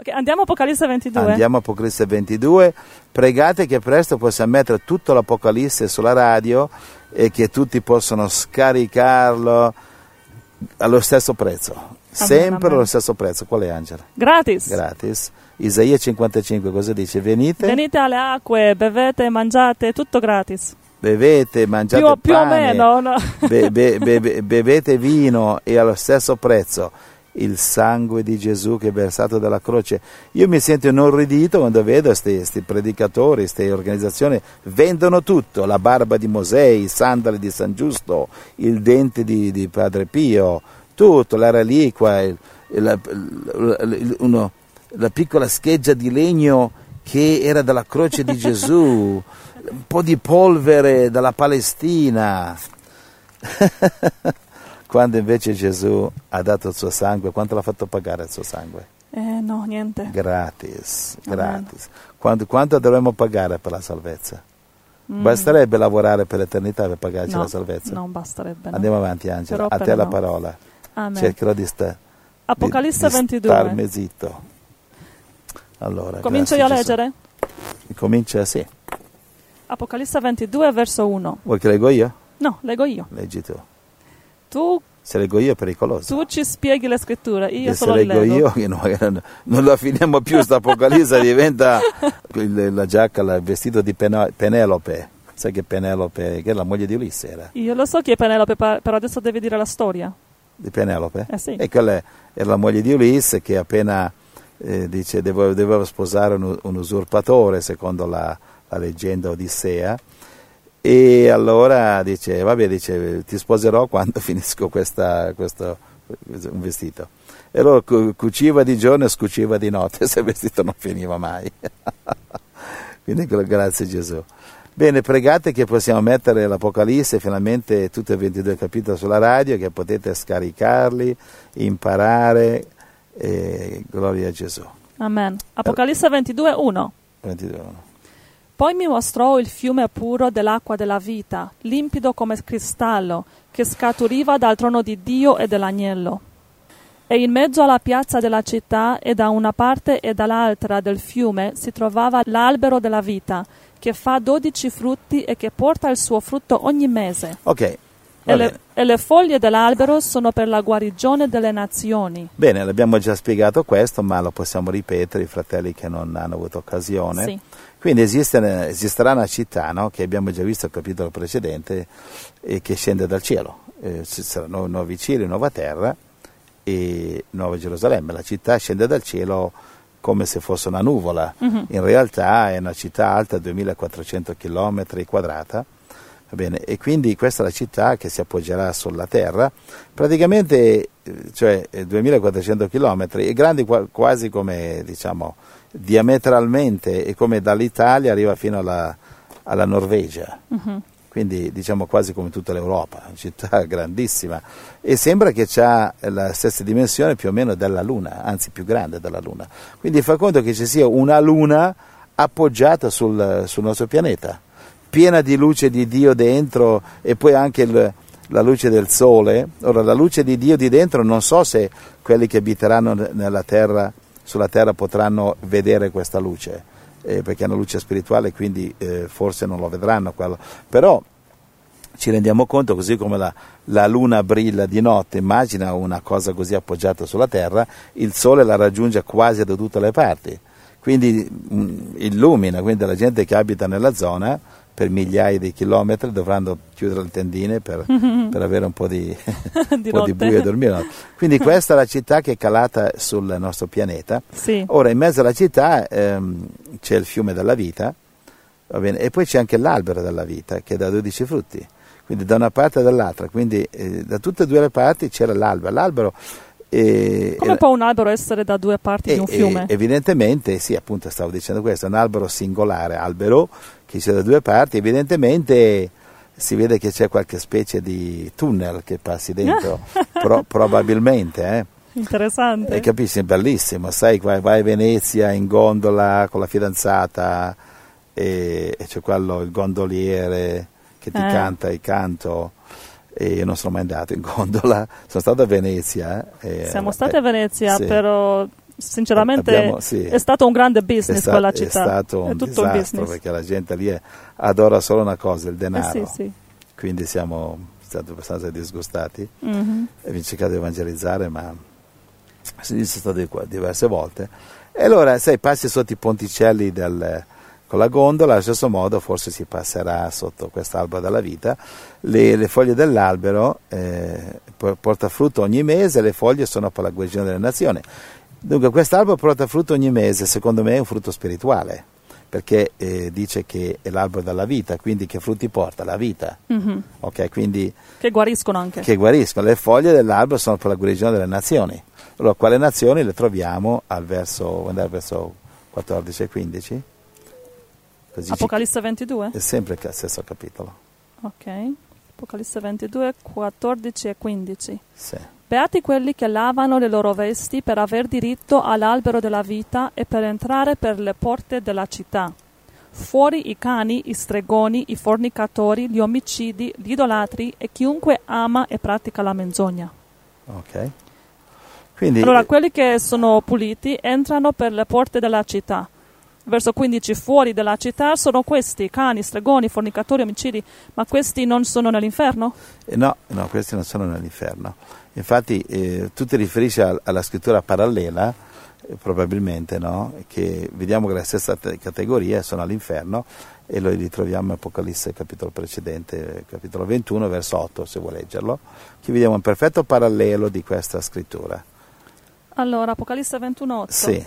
Ok, andiamo a Apocalisse 22. Andiamo a Apocalisse 22. Pregate che presto possiamo mettere tutto l'Apocalisse sulla radio e che tutti possano scaricarlo allo stesso prezzo. Sempre amen. allo stesso prezzo. Qual è Angela? Gratis. Gratis. Isaia 55 cosa dice? Venite, Venite alle acque, bevete, mangiate, tutto gratis. bevete, mangiate Più, più o pane, meno. no? be- be- be- bevete vino e allo stesso prezzo il sangue di Gesù che è versato dalla croce. Io mi sento inorridito quando vedo questi predicatori, queste organizzazioni, vendono tutto, la barba di Mosè, i sandali di San Giusto, il dente di, di Padre Pio, tutto, la reliquia, il- la, il- uno- la piccola scheggia di legno che era dalla croce di Gesù, un po' di polvere dalla Palestina. Quando invece Gesù ha dato il suo sangue, quanto l'ha fatto pagare il suo sangue? Eh, no, niente. Gratis, gratis. Quanto, quanto dovremmo pagare per la salvezza? Mm. Basterebbe lavorare per l'eternità per pagarci No, la salvezza? Non basterebbe. no. Andiamo avanti Angela, Però a te la no. parola. Amen. Cercherò di, sta, Apocalisse di, di 22. starmi zitto. Allora, Comincio io a leggere? Comincia, sì. Apocalisse 22, verso 1. Vuoi che leggo io? No, leggo io. Leggi tu. Tu, Se leggo io è pericoloso. tu ci spieghi le scritture, io Che se solo leggo leggo. io che non, non la finiamo più sta apocalisse diventa la giacca il vestito di Penelope sai che Penelope che è la moglie di Ulisse era Io lo so chi è Penelope, però adesso devi dire la storia. di Penelope Eh sì. e quella è- era la moglie di Ulisse che appena eh, dice doveva sposare un, un usurpatore secondo la, la leggenda odissea e allora dice vabbè dice ti sposerò quando finisco questa, questo un vestito e allora cu- cuciva di giorno e scuciva di notte se il vestito non finiva mai quindi gra- grazie Gesù bene pregate che possiamo mettere l'Apocalisse finalmente tutti e 22 capitoli sulla radio che potete scaricarli imparare gloria a Gesù Amen. Apocalisse 22, 1. 22. Poi mi mostrò il fiume puro dell'acqua della vita, limpido come cristallo, che scaturiva dal trono di Dio e dell'agnello. E in mezzo alla piazza della città e da una parte e dall'altra del fiume si trovava l'albero della vita, che fa dodici frutti e che porta il suo frutto ogni mese. ok E le, e le foglie dell'albero sono per la guarigione delle nazioni. Bene, l'abbiamo già spiegato questo, ma lo possiamo ripetere, i fratelli che non hanno avuto occasione. Sì. Quindi esiste- esisterà una città, no, che abbiamo già visto nel capitolo precedente, e che scende dal cielo. Eh, ci saranno nuovi cieli, nuova terra e Nuova Gerusalemme. La città scende dal cielo come se fosse una nuvola. Mhm. In realtà è una città alta 2400 km quadrata. Va bene? E quindi questa è la città che si appoggerà sulla terra, praticamente eh, cioè, eh, 2400 km, grandi qua- quasi come diciamo diametralmente e come dall'Italia arriva fino alla, alla Norvegia, Mhm. quindi diciamo quasi come tutta l'Europa, una città grandissima e sembra che ha la stessa dimensione più o meno della Luna, anzi più grande della Luna. Quindi fa conto che ci sia una Luna appoggiata sul, sul nostro pianeta, piena di luce di Dio dentro e poi anche il- la luce del Sole. Ora la luce di Dio di dentro non so se quelli che abiteranno nella terra, sulla terra potranno vedere questa luce, eh, perché è una luce spirituale, quindi eh, forse non lo vedranno quello. Però ci rendiamo conto, così come la, la luna brilla di notte, immagina una cosa così appoggiata sulla terra, il sole la raggiunge quasi da tutte le parti, quindi mm, illumina, quindi la gente che abita nella zona per migliaia di chilometri dovranno chiudere le tendine per, per avere un po' di, un Di po' di buio e dormire. Quindi questa è la città che è calata sul nostro pianeta. Sì. Ora in mezzo alla città ehm, c'è il fiume della vita, e poi c'è anche l'albero della vita che dà 12 frutti, quindi da una parte e dall'altra, quindi eh, da tutte e due le parti c'era l'albero. L'albero eh, Come può un albero essere da due parti e- di un e- fiume? evidentemente, sì, appunto stavo dicendo questo, è un albero singolare, albero che c'è da due parti, evidentemente si vede che c'è qualche specie di tunnel che passi dentro, pro- probabilmente, eh. Interessante. E capisci, è bellissimo, sai, vai, vai a Venezia in gondola con la fidanzata e, e c'è quello, il gondoliere che ti Eh. canta il canto e io non sono mai andato in gondola, sono stato a Venezia. eh, Siamo eh, stati a Venezia, sì. però sinceramente Abbiamo- sì. è stato un grande business è, sta- quella è città. stato un è tutto un business. perché la gente lì è- adora solo una cosa, il Eh denaro. sì, sì. Quindi siamo stati abbastanza disgustati Mhm. e abbiamo cercato di evangelizzare, ma si è stato qua diverse volte. E allora, sai, passi sotto i ponticelli del- con la gondola, allo stesso modo forse si passerà sotto quest'albero della vita. Le, le foglie dell'albero eh, po- porta frutto ogni mese, le foglie sono per la guarigione delle nazioni. Dunque quest'albero porta frutto ogni mese, secondo me è un frutto spirituale, perché eh, dice che è l'albero della vita, quindi che frutti porta? La vita. Mhm. Ok, quindi Che guariscono anche. che guariscono. Le foglie dell'albero sono per la guarigione delle nazioni. Allora, quali nazioni le troviamo al verso, andare verso 14 e 15? Così ci- Apocalisse 22? è sempre il stesso capitolo. Ok. Apocalisse 22, 14 e 15. Sì. Beati quelli che lavano le loro vesti per aver diritto all'albero della vita e per entrare per le porte della città. Fuori i cani, i stregoni, i fornicatori, gli omicidi, gli idolatri e chiunque ama e pratica la menzogna. Ok. Quindi, Allora, quelli che sono puliti entrano per le porte della città. Verso 15, fuori della città sono questi, cani, stregoni, fornicatori, omicidi, ma questi non sono nell'inferno? eh, no, no, questi non sono nell'inferno. Infatti, eh, tu ti riferisci al- alla scrittura parallela, eh, probabilmente, no? Che vediamo che le stesse te- categorie sono all'inferno e lo ritroviamo in Apocalisse, capitolo precedente, capitolo 21, verso 8, se vuoi leggerlo. Qui vediamo un perfetto parallelo di questa scrittura. Allora, Apocalisse 21, 8. Sì,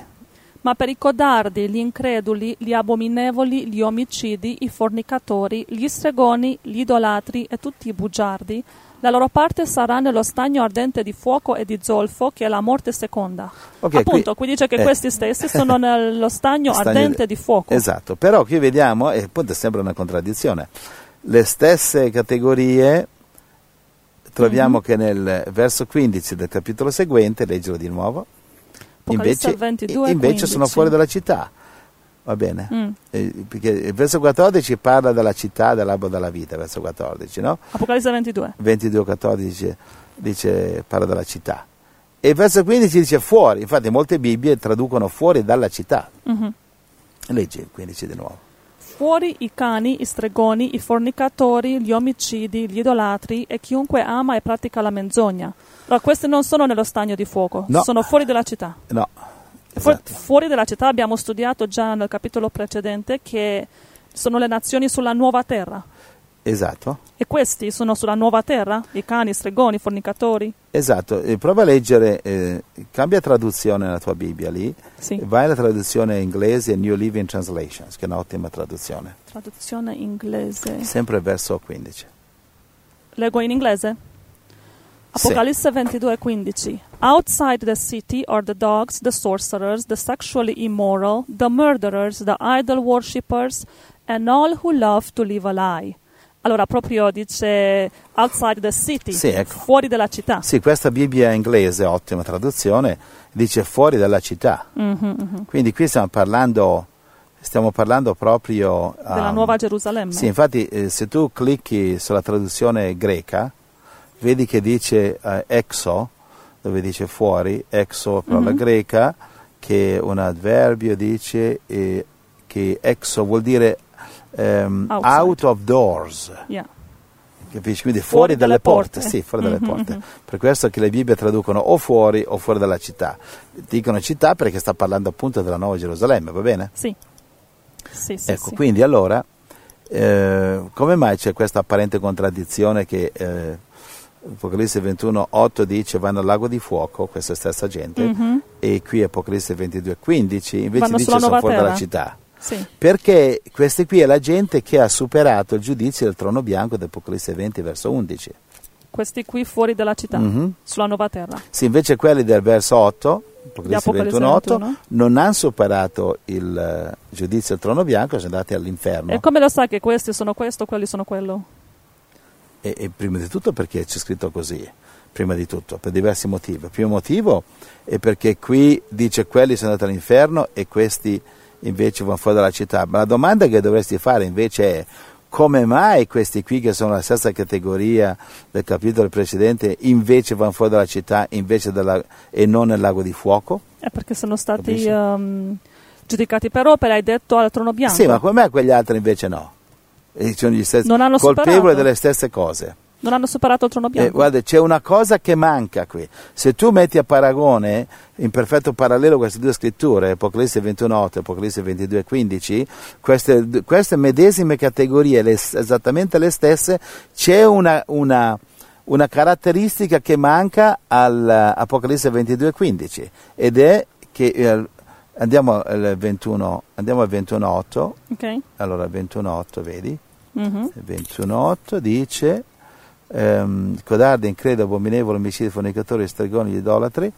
Ma per i codardi, gli increduli, gli abominevoli, gli omicidi, i fornicatori, gli stregoni, gli idolatri e tutti i bugiardi, la loro parte sarà nello stagno ardente di fuoco e di zolfo, che è la morte seconda. Ok, Appunto, qui- qui dice che eh. questi stessi sono nello stagno, Stagno ardente di- fuoco. Esatto, però qui vediamo, e appunto sembra una contraddizione, le stesse categorie troviamo Mhm. che nel verso 15 del capitolo seguente, leggilo di nuovo, Apocalisse invece, 22, invece sono 15. fuori dalla città, va bene? Mm. Eh, perché il verso 14 parla della città dell'albero della vita, verso 14, no? Apocalisse 22. 22-14 dice, dice- parla della città. E il verso 15 dice fuori, infatti molte Bibbie traducono fuori dalla città. Mhm. Leggi il 15 di nuovo. Fuori i cani, i stregoni, i fornicatori, gli omicidi, gli idolatri e chiunque ama e pratica la menzogna. Allora, questi non sono nello stagno di fuoco, No. sono fuori dalla città. No, esatto. fuori dalla città abbiamo studiato già nel capitolo precedente che sono le nazioni sulla nuova terra. Esatto, E questi sono sulla nuova terra? I cani, stregoni, fornicatori? esatto. E prova a leggere, eh, cambia traduzione nella tua Bibbia lì, Sì. vai alla traduzione inglese New Living Translations, che è un'ottima traduzione, Traduzione inglese. sempre verso 15. Leggo in inglese? Sì. Apocalisse 22:15 Outside the city are the dogs, the sorcerers, the sexually immoral, the murderers, the idol worshippers and all who love to live a lie. Allora proprio dice outside the city, Sì, ecco. fuori dalla città. Sì, questa Bibbia inglese, ottima traduzione, dice fuori dalla città. Mhm, mhm. Quindi qui stiamo parlando, stiamo parlando proprio... Della um, Nuova Gerusalemme. Sì, infatti eh, se tu clicchi sulla traduzione greca, vedi che dice eh, exo, dove dice fuori, exo parola Mhm. greca, che un avverbio dice eh, che exo vuol dire Outside. out of doors, Yeah. capisci? Quindi Fuori fuori, dalle porte, porte. sì, fuori dalle Mhm, porte. mhm. Per questo che le Bibbie traducono o fuori o fuori dalla città. Dicono città perché sta parlando appunto della Nuova Gerusalemme, va bene? Sì. Sì, sì, Ecco, sì. quindi allora, eh, come mai c'è questa apparente contraddizione che eh, Apocalisse 21, 8 dice vanno al lago di fuoco, questa stessa gente, Mhm. e qui Apocalisse 22, 15 invece Vanno dice sono nuova fuori dalla città. Sì. Perché questi qui è la gente che ha superato il giudizio del trono bianco di Apocalisse 20, verso 11. Questi qui fuori dalla città, Mhm. sulla nuova terra. Sì, invece quelli del verso 8, Apocalisse Apocalisse 21, 8, 21. non hanno superato il eh, giudizio del trono bianco, sono andati all'inferno. E come lo sai che questi sono questo, quelli sono quello? E, e prima di tutto perché c'è scritto così, prima di tutto, per diversi motivi. Il primo motivo è perché qui dice quelli sono andati all'inferno e questi invece vanno fuori dalla città. Ma la domanda che dovresti fare invece è come mai questi qui che sono la stessa categoria del capitolo precedente invece vanno fuori dalla città invece della, e non nel lago di fuoco? È perché sono stati ehm, giudicati per opera, hai detto al trono bianco. Sì, ma come mai quegli altri invece no? E sono gli stessi Non hanno colpevoli superato. delle stesse cose. Non hanno superato il trono Eh, bianco. guarda, c'è una cosa che manca qui. Se tu metti a paragone, in perfetto parallelo, queste due scritture, Apocalisse 21.8 e Apocalisse 22.15, queste, queste medesime categorie, le- esattamente le stesse, c'è una, una- una caratteristica che manca all'Apocalisse 22.15 ed è che eh, andiamo al 21, andiamo al 21.8, Ok? allora 21.8 vedi? Mhm. 21.8 dice ehm, codardi, incredo, abominevole, omicidi, fornicatori, stregoni, idolatri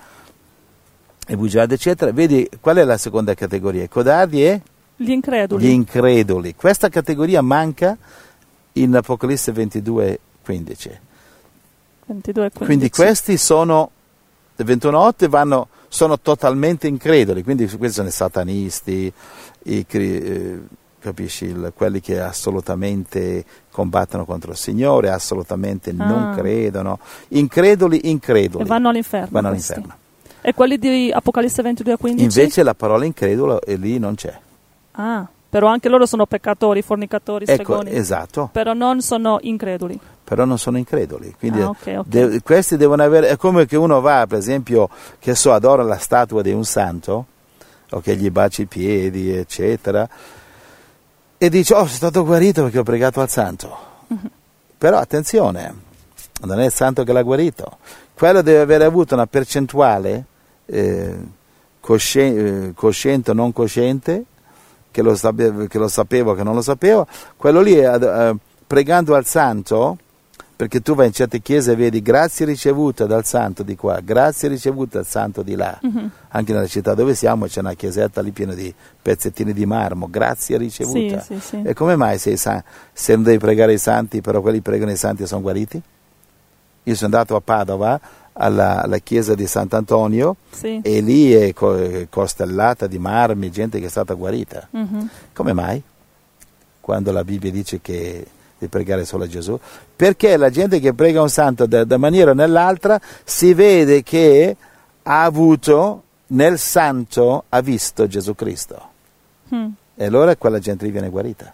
e bugiardi eccetera vedi qual è la seconda categoria? Codardi e Gli increduli. gli increduli questa categoria manca in Apocalisse 22.15 22 e 15. quindi questi sono 21.8 vanno sono totalmente increduli quindi questi sono i satanisti i, eh, capisci il- quelli che assolutamente combattono contro il Signore assolutamente non Ah. credono increduli increduli E vanno all'inferno. vanno all'inferno E quelli di Apocalisse 22 e 15? invece la parola incredulo e lì non c'è Ah, però anche loro sono peccatori, fornicatori, ecco stregoni. esatto Però non sono increduli. Però non sono increduli. Quindi Ah, ok, ok. de- questi devono avere, è come che uno va, per esempio, che so, adora la statua di un santo, o che gli baci i piedi, eccetera, e dice, oh, sono stato guarito perché ho pregato al santo. Mhm. Però attenzione, non è il santo che l'ha guarito. Quello deve avere avuto una percentuale eh, cosci- eh, cosciente o non cosciente, che lo, sape- che lo sapevo o che non lo sapevo, quello lì, eh, pregando al santo, perché tu vai in certe chiese e vedi grazie ricevute dal santo di qua, grazie ricevute dal santo di là. Mhm. Anche nella città dove siamo c'è una chiesetta lì piena di pezzettini di marmo, grazie ricevuta. Sì, sì, sì. E come mai se, san- se non devi pregare i santi, però quelli pregano i santi sono guariti? Io sono andato a Padova alla, alla chiesa di Sant'Antonio e lì è co- costellata di marmi, gente che è stata guarita. Mhm. Come mai? Quando la Bibbia dice che di pregare solo a Gesù? Perché la gente che prega un santo da, da maniera o nell'altra si vede che ha avuto nel santo, ha visto Gesù Cristo. Mm. E allora quella gente lì viene guarita.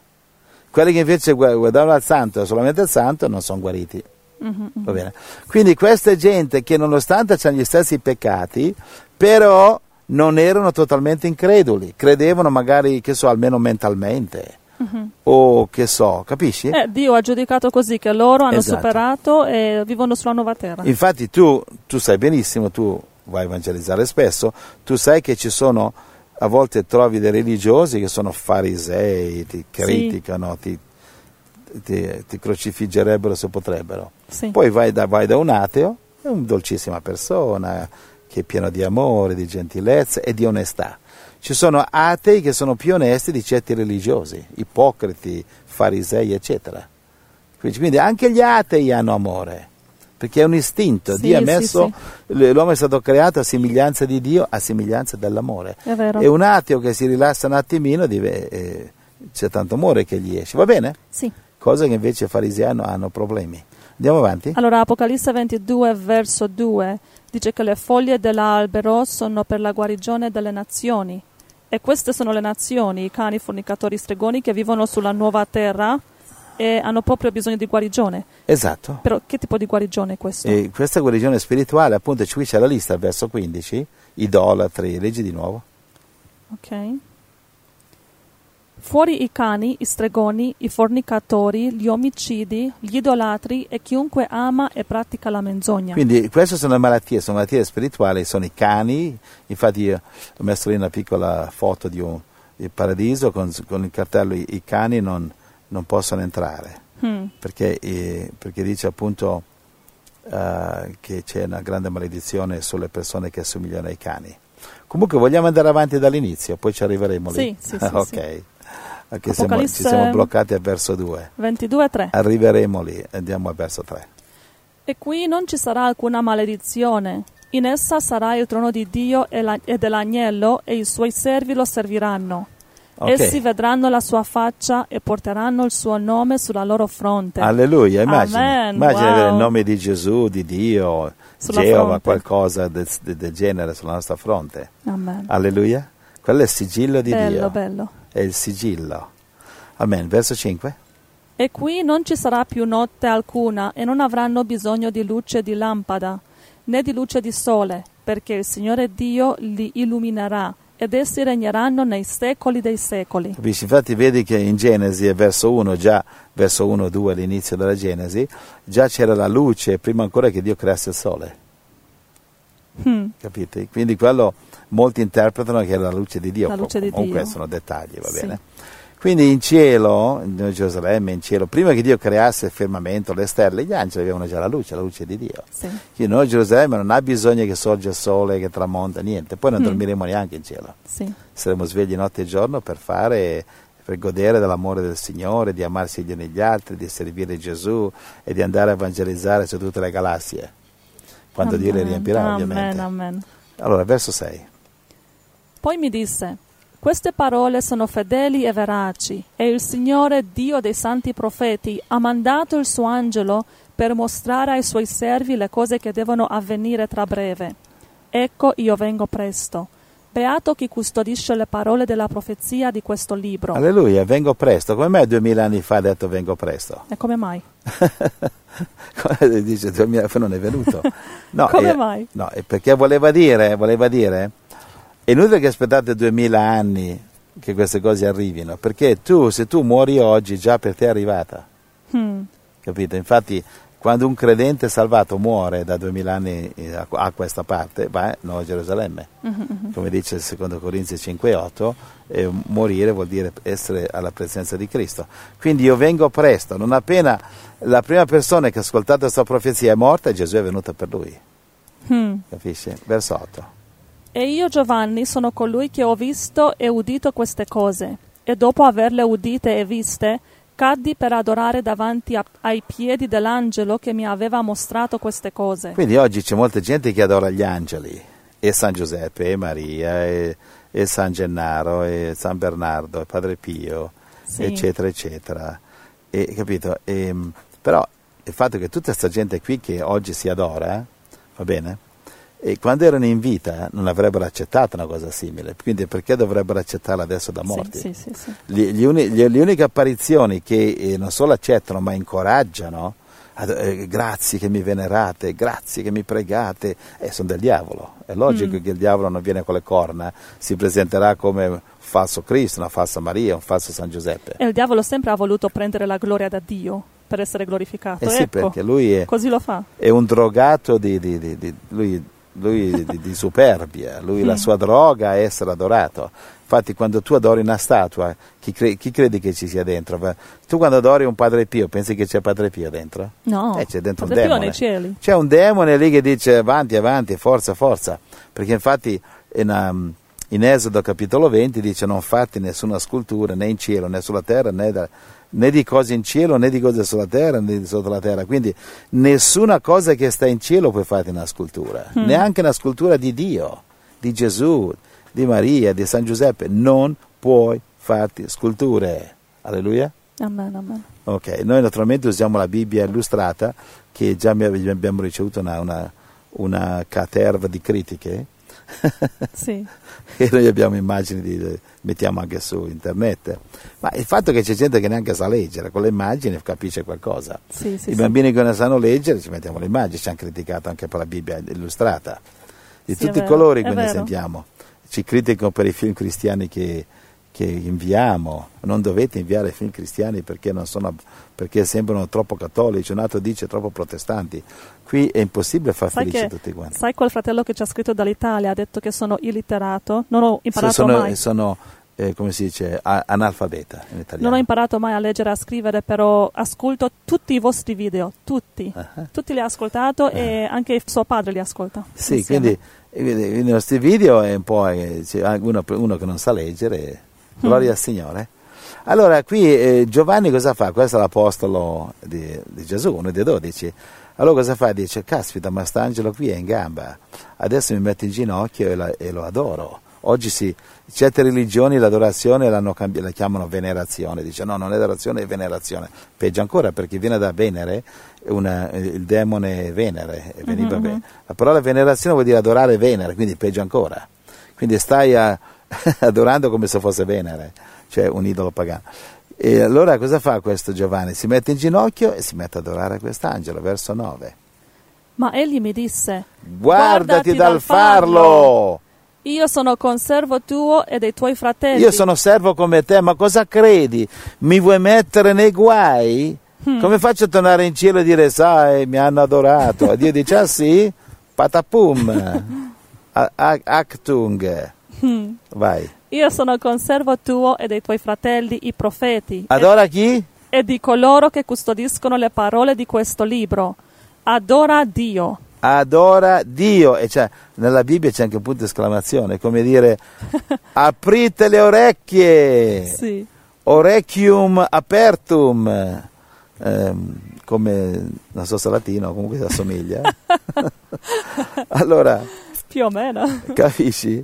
Quelli che invece gu- guardavano al santo, solamente al santo, non sono guariti. Mhm. Va bene? Quindi questa gente che nonostante hanno gli stessi peccati, però non erano totalmente increduli, credevano magari, che so, almeno mentalmente, Mhm. o che so, capisci? Eh, Dio ha giudicato così che loro hanno Esatto. superato e vivono sulla nuova terra. Infatti tu, tu sai benissimo, tu vai a evangelizzare spesso, tu sai che ci sono, a volte trovi dei religiosi che sono farisei, ti criticano, ti, ti, ti crocifiggerebbero se potrebbero. Sì. Poi vai da, vai da un ateo, è una dolcissima persona, che è pieno di amore, di gentilezza e di onestà. Ci sono atei che sono più onesti di certi religiosi, ipocriti, farisei, eccetera. Quindi anche gli atei hanno amore, perché è un istinto. Sì, Dio ha sì, messo, l'uomo è stato creato a somiglianza di Dio, a somiglianza dell'amore. È vero. E un ateo che si rilassa un attimino, dive- eh, c'è tanto amore che gli esce, va bene? Sì. Cosa che invece i farisei hanno, hanno problemi. Andiamo avanti? Allora, Apocalisse 22, verso 2, dice che le foglie dell'albero sono per la guarigione delle nazioni. E queste sono le nazioni, i cani, fornicatori, stregoni che vivono sulla nuova terra e hanno proprio bisogno di guarigione. Esatto. Però che tipo di guarigione è questo? E questa guarigione spirituale, appunto, qui c'è la lista, verso 15, idolatri, leggi di nuovo. Ok. Fuori i cani, i stregoni, i fornicatori, gli omicidi, gli idolatri e chiunque ama e pratica la menzogna. Quindi queste sono le malattie, sono malattie spirituali, sono i cani, infatti io ho messo lì una piccola foto di un il paradiso con, con il cartello i, i cani non, non possono entrare, Hmm. perché, eh, perché dice appunto eh, che c'è una grande maledizione sulle persone che assomigliano ai cani. Comunque vogliamo andare avanti dall'inizio, poi ci arriveremo lì. Sì, sì, sì, ok. sì. Perché siamo, ci siamo bloccati al verso 2. 22 3. Arriveremo lì, andiamo al verso 3. E qui non ci sarà alcuna maledizione. In essa sarà il trono di Dio e, la- e dell'agnello e i suoi servi lo serviranno. Ok. Essi vedranno la sua faccia e porteranno il suo nome sulla loro fronte. Alleluia, immagina, immagina wow. avere il nome di Gesù, di Dio, Sulla Geova, fronte. qualcosa del, del genere sulla nostra fronte. Amen. Alleluia. Quello è il sigillo di bello, Dio. bello. È il sigillo. Amen. Verso 5. E qui non ci sarà più notte alcuna e non avranno bisogno di luce di lampada, né di luce di sole, perché il Signore Dio li illuminerà ed essi regneranno nei secoli dei secoli. Capisci? Infatti vedi che in Genesi, verso 1, già verso 1 2 all'inizio della Genesi, già c'era la luce prima ancora che Dio creasse il sole. Hmm, Capite? Quindi quello molti interpretano che era la luce di Dio. La luce di Comunque Dio. sono dettagli, va Sì. bene? Quindi in cielo, in Gerusalemme, in cielo, prima che Dio creasse il firmamento, le stelle, gli angeli avevano già la luce, la luce di Dio. sì. Quindi noi Gerusalemme non ha bisogno che sorge il sole, che tramonta, niente. Poi non Mm. dormiremo neanche in cielo. Sì. Saremo svegli notte e giorno per fare, per godere dell'amore del Signore, di amarsi gli uni gli altri, di servire Gesù e di andare a evangelizzare su tutte le galassie. Quando Dio le Amen, riempirà, amen, ovviamente. amen. Allora, verso 6. Poi mi disse, queste parole sono fedeli e veraci, e il Signore Dio dei santi profeti ha mandato il suo angelo per mostrare ai suoi servi le cose che devono avvenire tra breve. Ecco, io vengo presto. Beato chi custodisce le parole della profezia di questo libro. Alleluia, vengo presto. Come mai duemila anni fa ha detto vengo presto? E come mai? Dice fa non è venuto? No, Come è- mai? No, perché voleva dire, voleva dire, è inutile che aspettate duemila anni che queste cose arrivino, perché tu, se tu muori oggi, già per te è arrivata, Hmm, capito? Infatti, quando un credente salvato muore da duemila anni eh, a a questa parte, va a Nuova Gerusalemme. mhm, mhm. come dice il secondo Corinzi 5,8, eh, morire vuol dire essere alla presenza di Cristo. Quindi io vengo presto, non appena la prima persona che ha ascoltato questa profezia è morta, Gesù è venuto per lui, Hmm. capisci? Verso 8. E io, Giovanni, sono colui che ho visto e udito queste cose, e dopo averle udite e viste, caddi per adorare davanti a- ai piedi dell'angelo che mi aveva mostrato queste cose. Quindi oggi c'è molta gente che adora gli angeli, e San Giuseppe, e Maria, e, e San Gennaro, e San Bernardo, e Padre Pio, Sì. eccetera, eccetera. E, capito? E, mh, però il fatto che tutta questa gente qui che oggi si adora, va bene? E quando erano in vita non avrebbero accettato una cosa simile, quindi perché dovrebbero accettarla adesso da morti? Sì, sì, sì, sì. Gli- gli uni- gli- le uniche apparizioni che eh, non solo accettano ma incoraggiano, eh, grazie che mi venerate, grazie che mi pregate, eh, sono del diavolo. È logico Mm. che il diavolo non viene con le corna, si presenterà come un falso Cristo, una falsa Maria, un falso San Giuseppe. E il diavolo sempre ha voluto prendere la gloria da Dio per essere glorificato. Eh sì, ecco, perché lui è, così lo fa. è un drogato di, di- di- di- lui, lui di, di superbia, lui la sua droga è essere adorato. Infatti quando tu adori una statua, chi, cre- chi credi che ci sia dentro? Tu quando adori un Padre Pio, pensi che c'è Padre Pio dentro? No, Eh, c'è dentro un Padre Pio demone. nei cieli. C'è un demone lì che dice avanti, avanti, forza, forza. Perché infatti in, um, in Esodo capitolo 20 dice non fate nessuna scultura né in cielo né sulla terra né, da- né di cose in cielo né di cose sulla terra né di sotto la terra. Quindi nessuna cosa che sta in cielo puoi fare una scultura, Mm. neanche una scultura di Dio, di Gesù, di Maria, di San Giuseppe. Non puoi farti sculture. Alleluia. Amen, amen. Ok, noi naturalmente usiamo la Bibbia illustrata, che già abbiamo ricevuto una, una, una caterva di critiche, Sì, e noi abbiamo immagini, di, mettiamo anche su internet. Ma il fatto che c'è gente che neanche sa leggere, con le immagini capisce qualcosa. sì, sì. I bambini che non sanno leggere ci mettiamo le immagini, ci hanno criticato anche per la Bibbia illustrata. Di tutti i colori che vero. sentiamo. Ci criticano per i film cristiani che, che inviamo. Non dovete inviare film cristiani perché, non sono, perché sembrano troppo cattolici, un altro dice troppo protestanti. Qui è impossibile far Sai, felice che, tutti quanti. sai quel fratello che ci ha scritto dall'Italia, ha detto che sono illitterato, non ho imparato sono, mai. sono, eh, come si dice, a- analfabeta in italiano. Non ho imparato mai a leggere e a scrivere, però ascolto tutti i vostri video, tutti. Ah, Tutti li ha ascoltato e anche suo padre li ascolta. Sì, insieme. quindi, i nostri video è un po' eh, uno, uno che non sa leggere, gloria Mm. al Signore. Allora, qui eh, Giovanni cosa fa? Questo è l'apostolo di, di Gesù, uno dei dodici. Allora cosa fa? Dice, caspita, ma st'angelo qui è in gamba, adesso mi metto in ginocchio e, la- e lo adoro. Oggi si, certe religioni l'adorazione l'hanno cambi- la chiamano venerazione, dice no, non è adorazione, è venerazione. Peggio ancora perché viene da Venere, una, il demone Venere. Mhm, ve- mhm. La parola venerazione vuol dire adorare Venere, quindi peggio ancora. Quindi stai a- adorando come se fosse Venere, cioè un idolo pagano. E allora cosa fa questo Giovanni? Si mette in ginocchio e si mette ad adorare quest'angelo, verso 9. Ma egli mi disse, Guardati, Guardati dal dal farlo! farlo. io sono conservo tuo e dei tuoi fratelli. Io sono servo come te, ma cosa credi? Mi vuoi mettere nei guai? Come faccio a tornare in cielo e dire, sai, mi hanno adorato? E Dio dice, ah sì? Patapum, A- a- Actung, Hmm. vai. Io sono conservo tuo e dei tuoi fratelli, i profeti, e, Adora chi? e di coloro che custodiscono le parole di questo libro. Adora Dio. Adora Dio. E c'è, nella Bibbia c'è anche un punto di esclamazione, come dire, aprite le orecchie. Sì. Orecchium apertum, ehm, come non so se è latino, comunque si assomiglia. allora, Più o meno. capisci?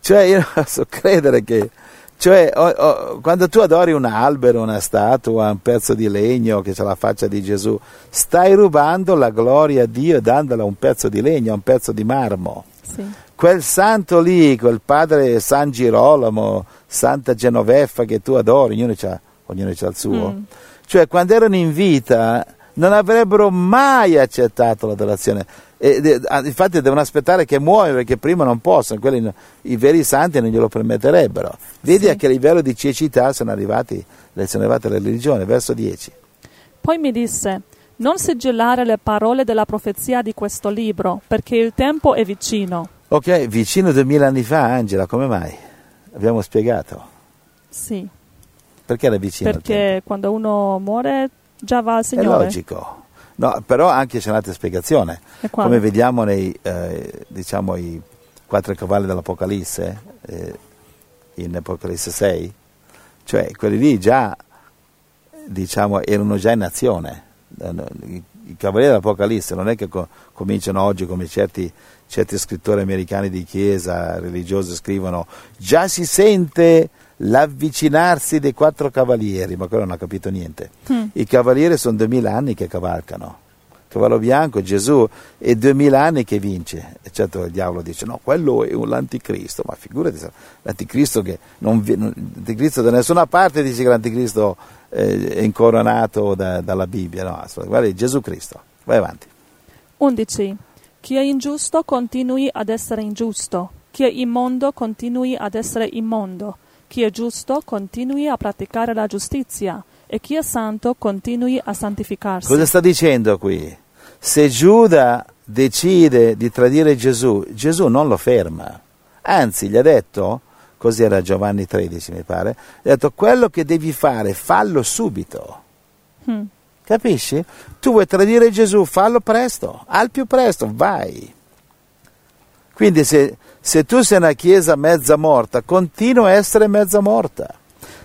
Cioè, io non posso credere che. Cioè, o- o- quando tu adori un albero, una statua, un pezzo di legno che c'ha la faccia di Gesù, stai rubando la gloria a Dio dandola a un pezzo di legno, a un pezzo di marmo Sì. quel santo lì, quel padre San Girolamo, Santa Genoveffa che tu adori, ognuno c'ha, ognuno c'ha il suo, Mm. cioè quando erano in vita non avrebbero mai accettato l'adorazione. E, infatti devono aspettare che muoiono perché prima non possono, quelli i veri santi non glielo permetterebbero. Vedi Sì. a che livello di cecità sono, arrivati, sono arrivate le religioni, verso 10. Poi mi disse, non sigillare le parole della profezia di questo libro, perché il tempo è vicino. Ok, vicino 2000 anni fa, Angela, come mai? Abbiamo spiegato. Sì, Perché era vicino? perché quando uno muore già va al È Signore. logico. No, però anche c'è un'altra spiegazione. Come vediamo nei eh, diciamo, i quattro cavalli dell'Apocalisse, eh, in Apocalisse 6, cioè quelli lì già diciamo, erano già in azione. Eh, i cavalieri dell'Apocalisse non è che co- cominciano oggi come certi, certi scrittori americani di chiesa religiosi scrivono già si sente l'avvicinarsi dei quattro cavalieri, ma quello non ha capito niente. Mm. I cavalieri sono duemila anni che cavalcano. Cavallo bianco, Gesù, è duemila anni che vince. E certo il diavolo dice, no, quello è un l'anticristo, ma figurati, l'anticristo che non, l'anticristo da nessuna parte dice che l'anticristo eh, è incoronato da- dalla Bibbia, no, guarda, è Gesù Cristo. Vai avanti. 11. Chi è ingiusto continui ad essere ingiusto. Chi è immondo continui ad essere immondo. Chi è giusto continui a praticare la giustizia. E chi è santo continui a santificarsi. Cosa sta dicendo qui? Se Giuda decide di tradire Gesù, Gesù non lo ferma. Anzi, gli ha detto, così era Giovanni 13 mi pare, gli ha detto quello che devi fare, fallo subito. Mm. Capisci? Tu vuoi tradire Gesù, fallo presto, al più presto, vai. Quindi se, se tu sei una chiesa mezza morta, continua a essere mezza morta.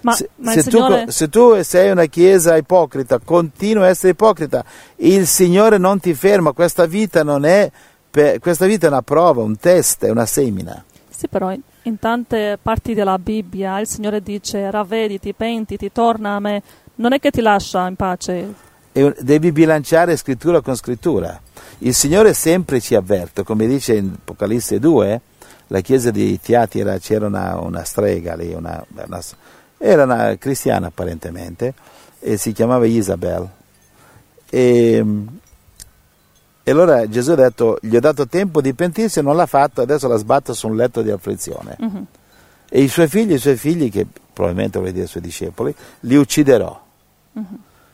Ma, se, ma se Signore... tu, se tu sei una chiesa ipocrita, continua a essere ipocrita. Il Signore non ti ferma, questa vita non è, per- questa vita è una prova, un test, è una semina. Sì, però in, in tante parti della Bibbia il Signore dice ravvediti, pentiti, torna a me. Non è che ti lascia in pace. E devi bilanciare scrittura con scrittura. Il Signore sempre ci avverte, come dice in Apocalisse 2, la chiesa di Tiatira c'era una, una strega lì, una, una- era una cristiana apparentemente, e si chiamava Isabel. E, e allora Gesù ha detto, gli ho dato tempo di pentirsi, non l'ha fatto, adesso la sbatto su un letto di afflizione. Mhm. E i suoi figli, i suoi figli, che probabilmente vuol dire i suoi discepoli, li ucciderò.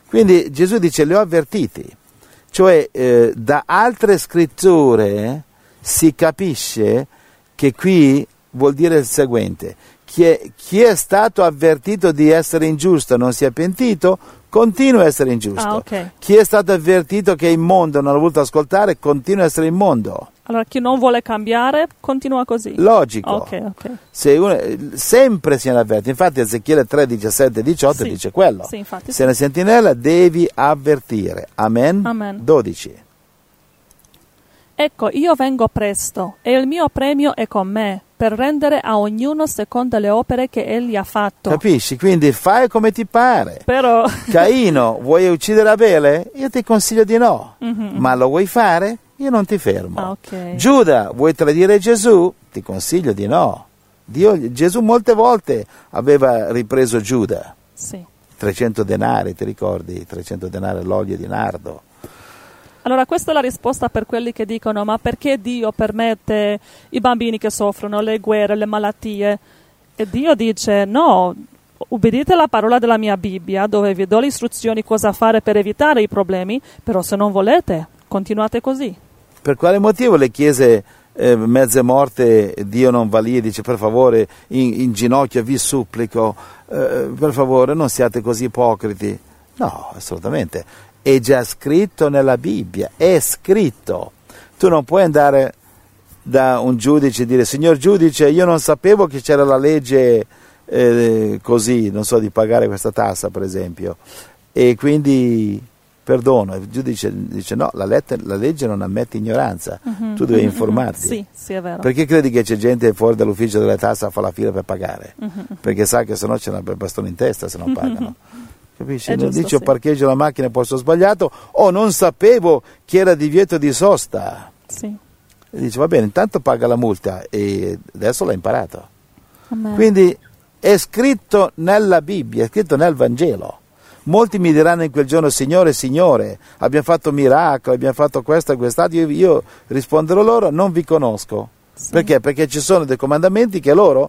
Quindi Gesù dice, li ho avvertiti. Cioè, eh, da altre scritture si capisce che qui vuol dire il seguente. Chi è, chi è stato avvertito di essere ingiusto e non si è pentito, continua a essere ingiusto. Ah, ok. Chi è stato avvertito che è immondo e non ha voluto ascoltare, continua a essere immondo. Allora chi non vuole cambiare continua così. Logico. Ok, ok. Se uno- sempre si avverte. Infatti Ezechiele 3, 17 18 Sì. dice quello. Sì, infatti. Se una sentinella devi avvertire. Amen. Amen. 12. Ecco, io vengo presto, e il mio premio è con me, per rendere a ognuno secondo le opere che egli ha fatto. Capisci? Quindi fai come ti pare. Però, Caino, vuoi uccidere Abele? Io ti consiglio di no. Mhm. Ma lo vuoi fare? Io non ti fermo. Ah, ok. Giuda, vuoi tradire Gesù? Ti consiglio di no. Dio- Gesù molte volte aveva ripreso Giuda. sì. 300 denari, ti ricordi? 300 denari l'olio di nardo. Allora, questa è la risposta per quelli che dicono: ma perché Dio permette i bambini che soffrono, le guerre, le malattie? E Dio dice: no, ubbidite la parola della mia Bibbia, dove vi do le istruzioni cosa fare per evitare i problemi, però se non volete, continuate così. Per quale motivo le chiese eh, mezze morte Dio non va lì e dice per favore in, in ginocchio vi supplico, eh, per favore non siate così ipocriti? No, assolutamente. È già scritto nella Bibbia, è scritto. Tu non puoi andare da un giudice e dire signor giudice io non sapevo che c'era la legge eh, così, non so, di pagare questa tassa per esempio e quindi perdono. Il giudice dice no, la, lette- la legge non ammette ignoranza, tu devi informarti. Sì, sì, è vero. Perché credi che c'è gente fuori dall'ufficio delle tasse a fare la fila per pagare? Mhm. Perché sa che sennò c'è un bastone in testa se non pagano. Capisci? Non dice sì. parcheggio la macchina al posto sbagliato o non sapevo che era divieto di sosta. Sì. E dice va bene, intanto paga la multa e adesso l'ha imparato. Amen. Quindi è scritto nella Bibbia, è scritto nel Vangelo. Molti mi diranno in quel giorno, Signore, Signore, abbiamo fatto miracoli, abbiamo fatto questo e quest'altro. Io, io risponderò loro, non vi conosco. Sì. Perché? Perché ci sono dei comandamenti che loro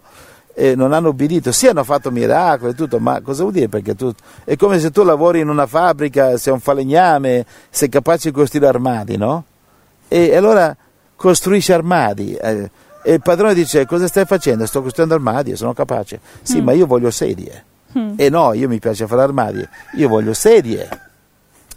eh, non hanno obbedito. Sì, hanno fatto miracoli e tutto, ma cosa vuol dire? Perché tu, è come se tu lavori in una fabbrica, sei un falegname, sei capace di costruire armadi, no? E, e allora costruisci armadi. eh, e il padrone dice, cosa stai facendo? Sto costruendo armadi, sono capace. Sì, ma io voglio sedie. Mm. E no, io mi piace fare armadi, io voglio sedie,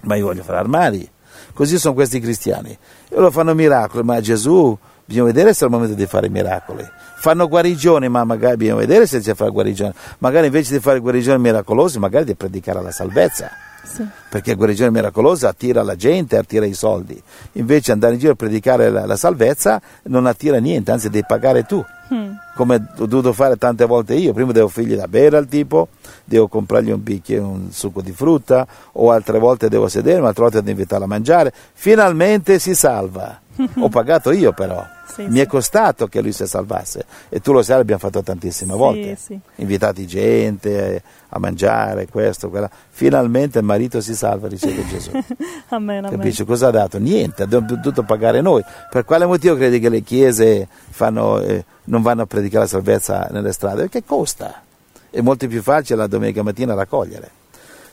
ma io voglio fare armadi. Così sono questi cristiani. E loro fanno miracoli, ma Gesù, bisogna vedere se è il momento di fare miracoli. Fanno guarigioni, ma magari bisogna vedere se c'è fare guarigioni. Magari invece di fare guarigioni miracolose, magari di predicare la salvezza. Sì. Perché la guarigione miracolosa attira la gente, attira i soldi. Invece andare in giro a predicare la, la salvezza non attira niente, anzi devi pagare tu Mm. come ho dovuto fare tante volte io. Prima devo fargli da bere al tipo, devo comprargli un bicchiere, un succo di frutta, o altre volte devo sedermi, altre volte devo invitarlo a mangiare. Finalmente si salva. Ho pagato io però. Sì, Mi sì. è costato che lui si salvasse. E tu lo sai, l'abbiamo fatto tantissime Sì, volte. Invitati gente a mangiare, questo, quella. Finalmente il marito si salva, riceve Gesù. Amen, amen. Capisci cosa ha dato? Niente, abbiamo dovuto pagare noi. Per quale motivo credi che le chiese fanno, eh, non vanno a predicare la salvezza nelle strade? Perché costa. È molto più facile la domenica mattina raccogliere.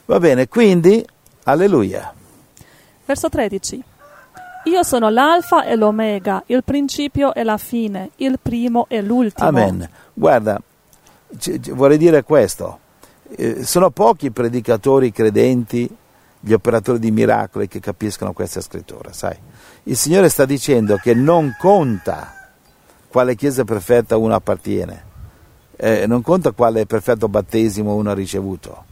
Va bene, quindi, alleluia. Verso 13. Io sono l'alfa e l'omega, il principio e la fine, il primo e l'ultimo. Amen. Guarda, c- c- vorrei dire questo. Eh, sono pochi i predicatori credenti, gli operatori di miracoli che capiscono questa scrittura, sai. Il Signore sta dicendo che non conta quale chiesa perfetta uno appartiene, eh, non conta quale perfetto battesimo uno ha ricevuto,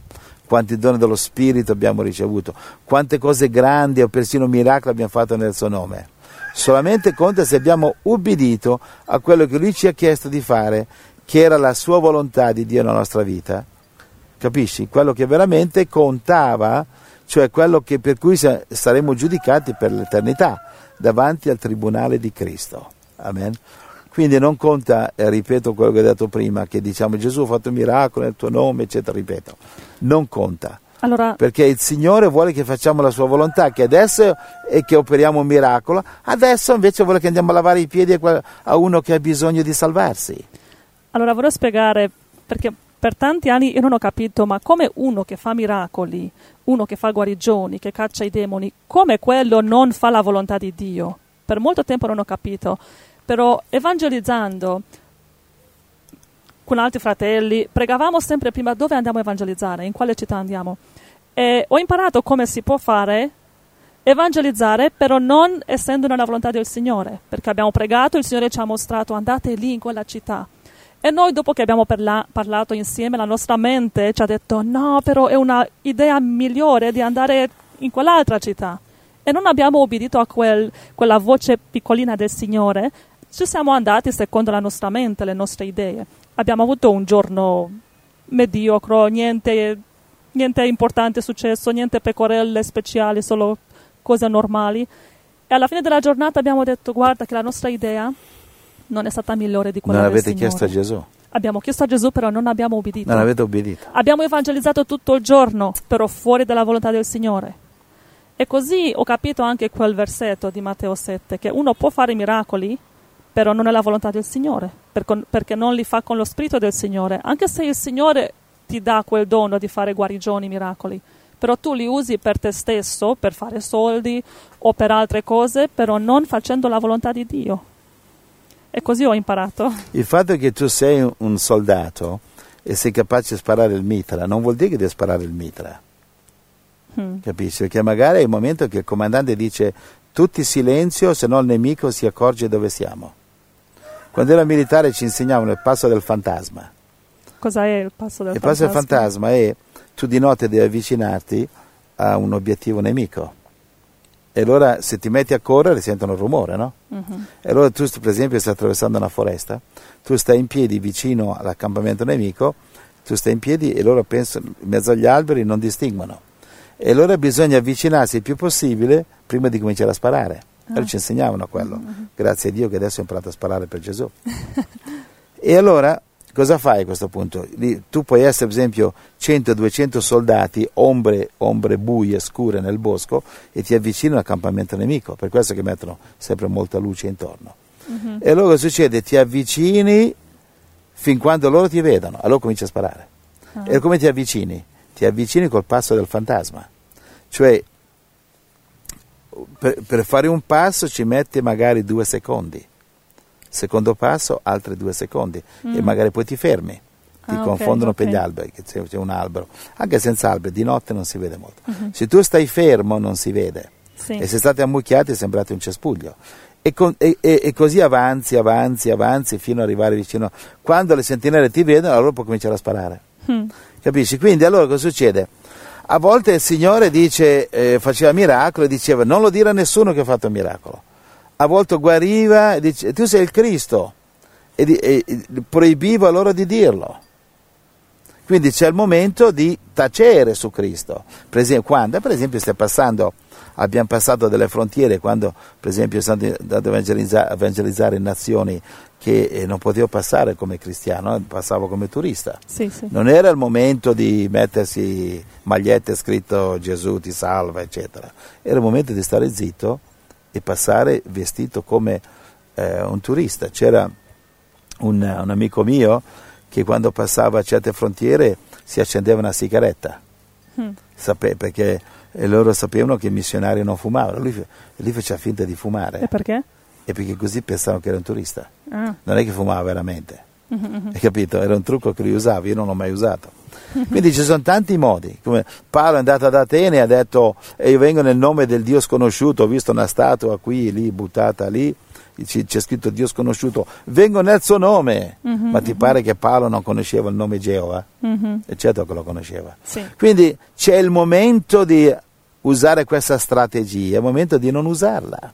quanti doni dello Spirito abbiamo ricevuto, quante cose grandi o persino miracoli abbiamo fatto nel suo nome. Solamente conta se abbiamo ubbidito a quello che lui ci ha chiesto di fare, che era la sua volontà di Dio nella nostra vita. Capisci? Quello che veramente contava, cioè quello per cui sa- saremo giudicati per l'eternità davanti al tribunale di Cristo. Amen. Quindi non conta, eh, ripeto quello che ho detto prima, che diciamo Gesù ha fatto un miracolo nel tuo nome, eccetera, ripeto. Non conta Allora, perché il Signore vuole che facciamo la sua volontà, che adesso è che operiamo un miracolo, adesso invece vuole che andiamo a lavare i piedi a uno che ha bisogno di salvarsi. allora vorrei spiegare, perché per tanti anni io non ho capito, ma come uno che fa miracoli, uno che fa guarigioni, che caccia i demoni, come quello non fa la volontà di Dio? Per molto tempo non ho capito, però evangelizzando con altri fratelli, pregavamo sempre prima dove andiamo a evangelizzare, in quale città andiamo. E ho imparato come si può fare evangelizzare, però non essendo nella volontà del Signore, perché abbiamo pregato, il Signore ci ha mostrato andate lì in quella città. E noi dopo che abbiamo parla- parlato insieme, la nostra mente ci ha detto no, però è una idea migliore di andare in quell'altra città. e non abbiamo obbedito a quel- quella voce piccolina del Signore, ci siamo andati secondo la nostra mente, le nostre idee. Abbiamo avuto un giorno mediocro, niente, niente importante è successo, niente pecorelle speciali, solo cose normali. E alla fine della giornata abbiamo detto: Guarda, che la nostra idea non è stata migliore di quella Non del Signore. chiesto a Gesù, Abbiamo chiesto a Gesù, però non abbiamo obbedito. non avete obbedito. Abbiamo evangelizzato tutto il giorno, però fuori dalla volontà del Signore. E così ho capito anche quel versetto di Matteo 7, che uno può fare miracoli, però non è la volontà del Signore, perché non li fa con lo spirito del Signore, anche se il Signore ti dà quel dono di fare guarigioni, miracoli, però tu li usi per te stesso, per fare soldi o per altre cose, però non facendo la volontà di Dio. E così ho imparato. Il fatto che tu sei un- un soldato e sei capace di sparare il mitra non vuol dire che devi sparare il mitra, Mm. capisci? Perché magari è il momento che il comandante dice tutti silenzio se no il nemico si accorge dove siamo. Quando ero militare ci insegnavano il passo del fantasma. Cosa è il passo del Il passo del fantasma? fantasma è tu di notte devi avvicinarti a un obiettivo nemico. E allora se ti metti a correre sentono il rumore, no? Mhm. E allora tu, per esempio, stai attraversando una foresta, tu stai in piedi vicino all'accampamento nemico, tu stai in piedi e loro pensano, in mezzo agli alberi non distinguono. E allora bisogna avvicinarsi il più possibile prima di cominciare a sparare. Loro Ah. ci insegnavano quello. Grazie a Dio che adesso ho imparato a sparare per Gesù. e allora cosa fai a questo punto? Tu puoi essere, per esempio, 100-200 soldati, ombre, ombre buie, scure nel bosco, e ti avvicini all'accampamento nemico. Per questo che mettono sempre molta luce intorno. Mhm. E allora cosa succede? Ti avvicini fin quando loro ti vedono, allora cominci a sparare. Ah. E come ti avvicini? Ti avvicini col passo del fantasma. Cioè, per, per fare un passo ci mette magari due secondi. Secondo passo, altri due secondi. E Mm. magari poi ti fermi. Ti Ah, confondono per ok. gli alberi, che c'è, c'è un albero. Anche senza alberi, di notte non si vede molto. Mhm. Se tu stai fermo non si vede. Sì. E se state ammucchiati sembrate un cespuglio. E, con- e- e- e così avanzi, avanzi, avanzi fino ad arrivare vicino. Quando le sentinelle ti vedono, allora puoi cominciare a sparare. Mm. Capisci? Quindi allora cosa succede? A volte il Signore dice, eh, faceva miracoli e diceva non lo dire a nessuno che ha fatto un miracolo. A volte guariva e dice tu sei il Cristo e, e- e proibiva loro di dirlo. Quindi c'è il momento di tacere su Cristo. Per esempio, quando per esempio stai passando, abbiamo passato delle frontiere, quando per esempio sono andato a evangelizza- evangelizzare in nazioni che eh, non potevo passare come cristiano, eh, passavo come turista. Sì, sì. Non era il momento di mettersi magliette scritto Gesù ti salva, eccetera. Era il momento di stare zitto e passare vestito come eh, un turista. C'era un, un amico mio che quando passava certe frontiere si accendeva una sigaretta, Mm. Sape- perché e loro sapevano che i missionari non fumavano. Lui, lui faceva finta di E fumare perché? E perché così pensavano che era un turista. Ah. Non è che fumava veramente. Mhm, Hai capito? Era un trucco che lui usava, io non l'ho mai usato. Quindi ci sono tanti modi. Come Paolo è andato ad Atene e ha detto: "E Io vengo nel nome del Dio sconosciuto, ho visto una statua qui, lì, buttata lì. C'è scritto Dio sconosciuto, vengo nel suo nome. Mhm, Ma ti pare che Paolo non conosceva il nome Geova? mhm. E certo che lo conosceva. Sì. Quindi c'è il momento di usare questa strategia, è il momento di non usarla.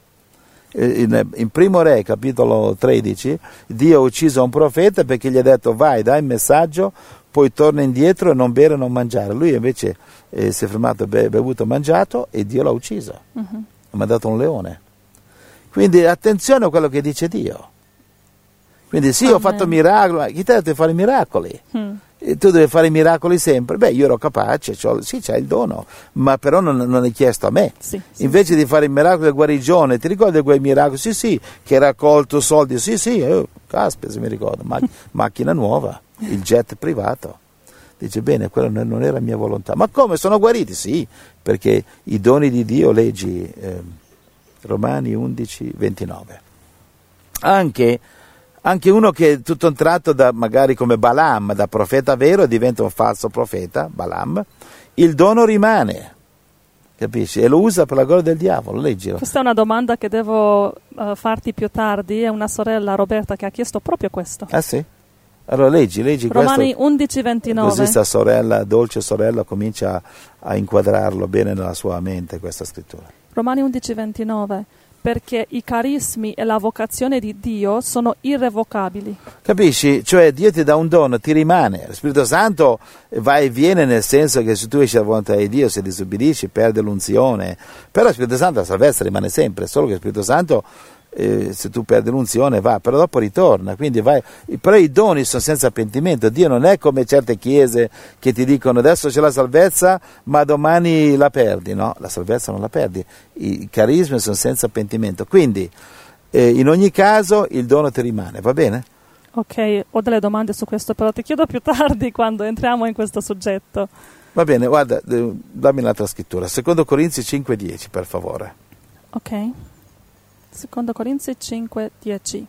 Eh, In, in primo re, capitolo 13, Dio ha ucciso un profeta perché gli ha detto vai, dai il messaggio, poi torna indietro e non bere e non mangiare. Lui invece eh, si è fermato, be- bevuto e mangiato e Dio l'ha ucciso. Mhm. Ha mandato un leone. Quindi attenzione a quello che dice Dio. Quindi sì, ho Amen. fatto miracoli, ma chi ti ha detto di fare miracoli? Mm. Tu devi fare i miracoli sempre. Beh, io ero capace, sì, c'è il dono, ma però non, non è chiesto a me. Sì, sì. Invece di fare il miracolo della guarigione, ti ricordi quei miracoli? Sì, sì, che hai raccolto soldi, sì, sì, eh, caspita se mi ricordo, ma- macchina nuova, il jet privato. Dice, bene, quella non non era mia volontà. Ma come, sono guariti? Sì, perché i doni di Dio, leggi eh, Romani 11, 29. Anche, anche uno che tutto un tratto, da, magari come Balaam, da profeta vero diventa un falso profeta, Balaam, il dono rimane, capisci? E lo usa per la gloria del diavolo, leggilo. Questa è una domanda che devo eh, farti più tardi. È una sorella, Roberta, che ha chiesto proprio questo. Ah sì? Allora leggi, leggi Romani questo. 11, 29. Così sta sorella, dolce sorella, comincia a inquadrarlo bene nella sua mente questa scrittura. Romani 11:29 perché i carismi e la vocazione di Dio sono irrevocabili. Capisci? Cioè Dio ti dà un dono, ti rimane. Lo Spirito Santo va e viene nel senso che se tu esci dalla volontà di Dio, se disobbedisci, perde l'unzione. Però lo Spirito Santo, la salvezza rimane sempre, solo che lo Spirito Santo eh, se tu perdi l'unzione va, però dopo ritorna, quindi vai. Però i doni sono senza pentimento, Dio non è come certe chiese che ti dicono adesso c'è la salvezza ma domani la perdi, no, la salvezza non la perdi, i carismi sono senza pentimento, quindi eh, in ogni caso il dono ti rimane, va bene? Ok, ho delle domande su questo, però ti chiedo più tardi quando entriamo in questo soggetto. Va bene, guarda, eh, dammi l'altra scrittura, secondo Corinzi 5.10 per favore. Ok. Secondo Corinzi 5, 10.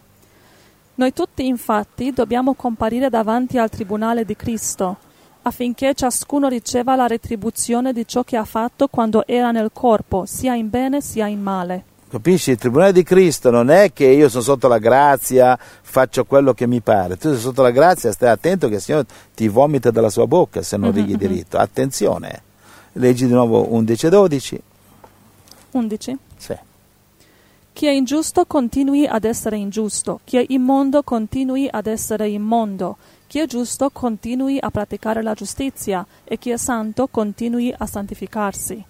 Noi tutti infatti dobbiamo comparire davanti al tribunale di Cristo, affinché ciascuno riceva la retribuzione di ciò che ha fatto quando era nel corpo, sia in bene sia in male. Capisci? Il tribunale di Cristo non è che io sono sotto la grazia, faccio quello che mi pare. Tu sei sotto la grazia, stai attento che il Signore ti vomita dalla sua bocca se non righi diritto. Attenzione. Leggi di nuovo 11 e 12. 11. Sì. Chi è ingiusto continui ad essere ingiusto, chi è immondo continui ad essere immondo, chi è giusto continui a praticare la giustizia e chi è santo continui a santificarsi.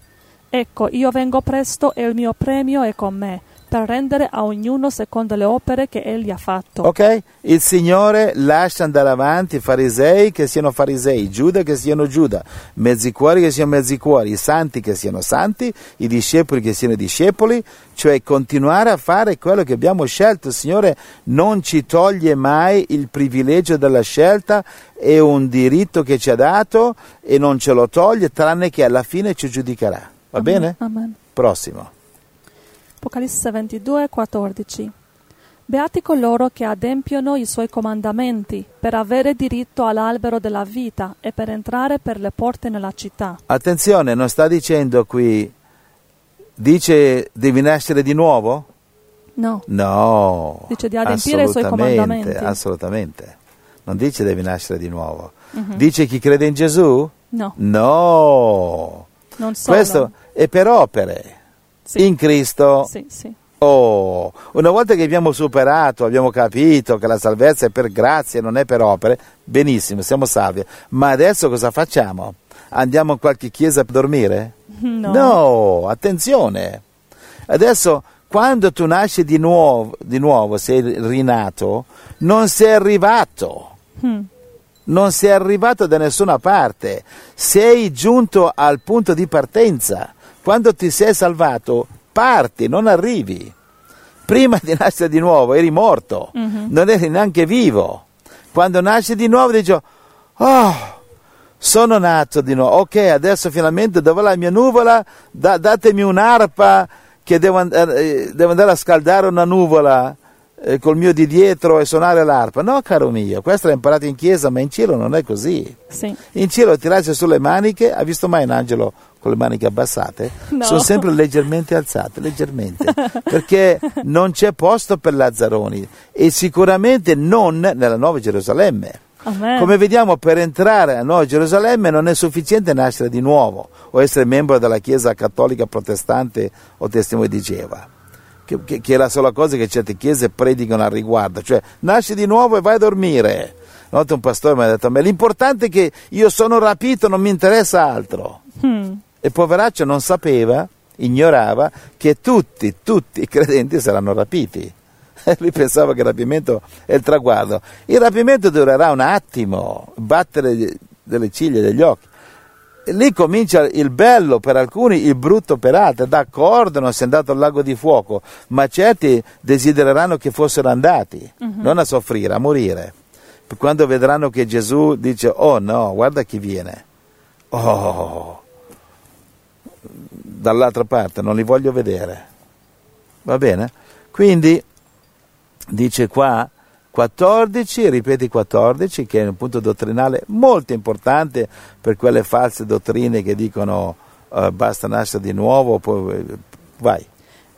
Ecco, io vengo presto e il mio premio è con me, per rendere a ognuno secondo le opere che egli ha fatto. Ok? Il Signore lascia andare avanti i farisei che siano farisei, Giuda che siano Giuda, mezzi cuori che siano mezzi cuori, i santi che siano santi, i discepoli che siano discepoli, cioè continuare a fare quello che abbiamo scelto. Il Signore non ci toglie mai il privilegio della scelta, è un diritto che ci ha dato e non ce lo toglie, tranne che alla fine ci giudicherà. Va Amen. bene? Amen. Prossimo. Apocalisse 22, 14. Beati coloro che adempiono i suoi comandamenti per avere diritto all'albero della vita e per entrare per le porte nella città. Attenzione, non sta dicendo qui, dice devi nascere di nuovo? No, No. Dice di adempiere i suoi comandamenti. Assolutamente. Non dice devi nascere di nuovo. Mhm. Dice chi crede in Gesù? no, No. non solo. Questo è per opere. Sì. In Cristo. Sì, sì. Oh, una volta che abbiamo superato, abbiamo capito che la salvezza è per grazia, non è per opere, benissimo, siamo salvi. Ma adesso cosa facciamo? Andiamo in qualche chiesa per dormire? No. No, attenzione. Adesso, quando tu nasci di nuovo, di nuovo, sei rinato, non sei arrivato. Mm. Non sei arrivato da nessuna parte. Sei giunto al punto di partenza. Quando ti sei salvato, parti, non arrivi. Prima di nascere di nuovo eri morto, Mhm. non eri neanche vivo. Quando nasci di nuovo dici, oh, sono nato di nuovo, ok, adesso finalmente dov'è la mia nuvola? Da- datemi un'arpa che devo, and- eh, devo andare a scaldare una nuvola eh, col mio di dietro e suonare l'arpa. No, caro mio, questo l'hai imparato in chiesa, ma in cielo non è così. Sì. In cielo tirarsi sulle maniche, ha visto mai un angelo con le maniche abbassate? No. Sono sempre leggermente alzate, leggermente, perché non c'è posto per Lazzaroni e sicuramente non nella Nuova Gerusalemme. Amen. Come vediamo, per entrare a Nuova Gerusalemme non è sufficiente nascere di nuovo o essere membro della Chiesa cattolica protestante o testimone di Geova, che, che- che è la sola cosa che certe chiese predicano al riguardo, cioè nasci di nuovo e vai a dormire. Una volta un pastore mi ha detto a me, l'importante è che io sono rapito, non mi interessa altro. Mm. E poveraccio non sapeva, ignorava, che tutti, tutti i credenti saranno rapiti. Lui pensava che il rapimento è il traguardo. Il rapimento durerà un attimo, battere delle ciglia e degli occhi. Lì comincia il bello per alcuni, il brutto per altri. D'accordo, non si è andato al lago di fuoco, ma certi desidereranno che fossero andati, non a soffrire, a morire. Quando vedranno che Gesù dice, oh no, guarda chi viene. Oh, dall'altra parte, non li voglio vedere. Va bene? Quindi dice qua 14, ripeti 14, che è un punto dottrinale molto importante per quelle false dottrine che dicono eh, basta nascere di nuovo, poi vai.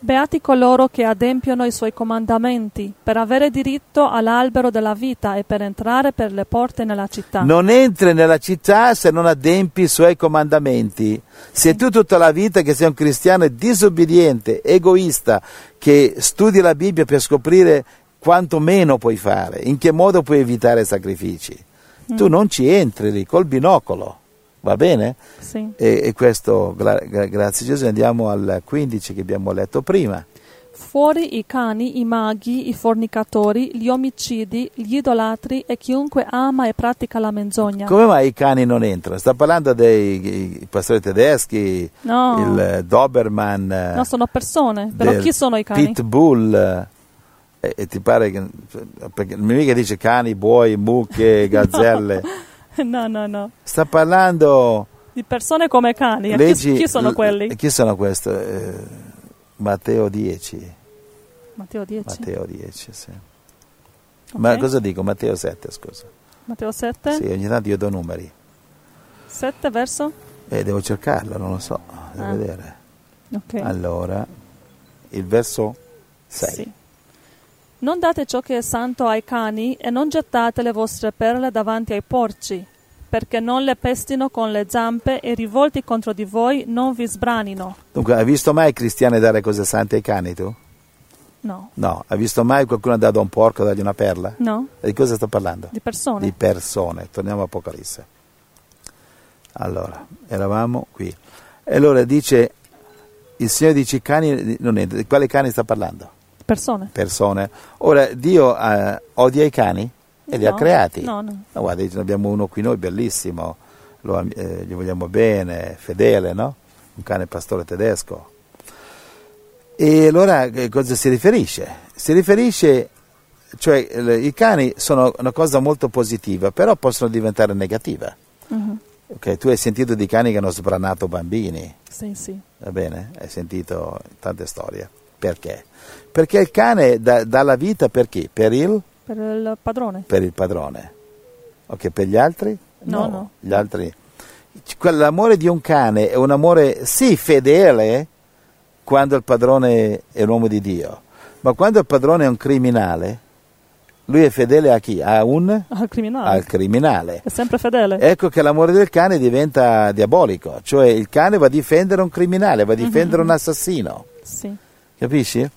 Beati coloro che adempiono i suoi comandamenti per avere diritto all'albero della vita e per entrare per le porte nella città. Non entri nella città se non adempi i suoi comandamenti. Se tu tutta la vita che sei un cristiano disobbediente, egoista, che studi la Bibbia per scoprire quanto meno puoi fare, in che modo puoi evitare sacrifici, tu non ci entri lì col binocolo. Va bene? Sì. E, e questo, gra- gra- grazie Gesù, andiamo al 15 che abbiamo letto prima. Fuori i cani, i maghi, i fornicatori, gli omicidi, gli idolatri e chiunque ama e pratica la menzogna. Come mai i cani non entrano? Sta parlando dei pastori tedeschi, No. il Doberman, No, sono persone. Però chi sono i cani? Pitbull. E, e ti pare che. Perché non mica dice cani, buoi, mucche, gazzelle. no, no, no. Sta parlando. Di persone come cani. Leggi- chi, chi sono quelli? Chi sono questi? Eh, Matteo 10. Matteo 10. Matteo 10, sì. Ok. Ma cosa dico? Matteo 7, scusa. Matteo 7. Sì, ogni tanto io do numeri. 7 verso? Eh, devo cercarlo, non lo so, devo Ah. vedere. Ok. Allora, il verso 6. Sì. Non date ciò che è santo ai cani e non gettate le vostre perle davanti ai porci, perché non le pestino con le zampe e rivolti contro di voi non vi sbranino. Dunque, hai visto mai cristiani dare cose sante ai cani tu? No. No. Hai visto mai qualcuno dare a un porco dargli una perla? No? E di cosa sto parlando? Di persone. Di persone. Torniamo a Apocalisse. Allora, eravamo qui. E allora dice, il Signore dice i cani, non è, di quali cani sta parlando? Persone. Persone. Ora, Dio eh, odia i cani? E li ha creati. No, no. No, guarda, ne abbiamo uno qui noi, bellissimo, lo eh, gli vogliamo bene, fedele, no? Un cane pastore tedesco. E allora che cosa si riferisce? Si riferisce, cioè le- i cani sono una cosa molto positiva, però possono diventare negativa. Mhm. Ok, tu hai sentito di cani che hanno sbranato bambini, Sì, sì. va bene? Hai sentito tante storie. Perché? Perché il cane dà, dà la vita per chi? Per il? Per il padrone. per il padrone. Ok, per gli altri? No, no. Gli altri. L'amore di un cane è un amore, sì, fedele quando il padrone è un uomo di Dio, ma quando il padrone è un criminale, lui è fedele a chi? A un? Al criminale. Al criminale. È sempre fedele. Ecco che l'amore del cane diventa diabolico, cioè il cane va a difendere un criminale, va a difendere un assassino. Sì. Capisci?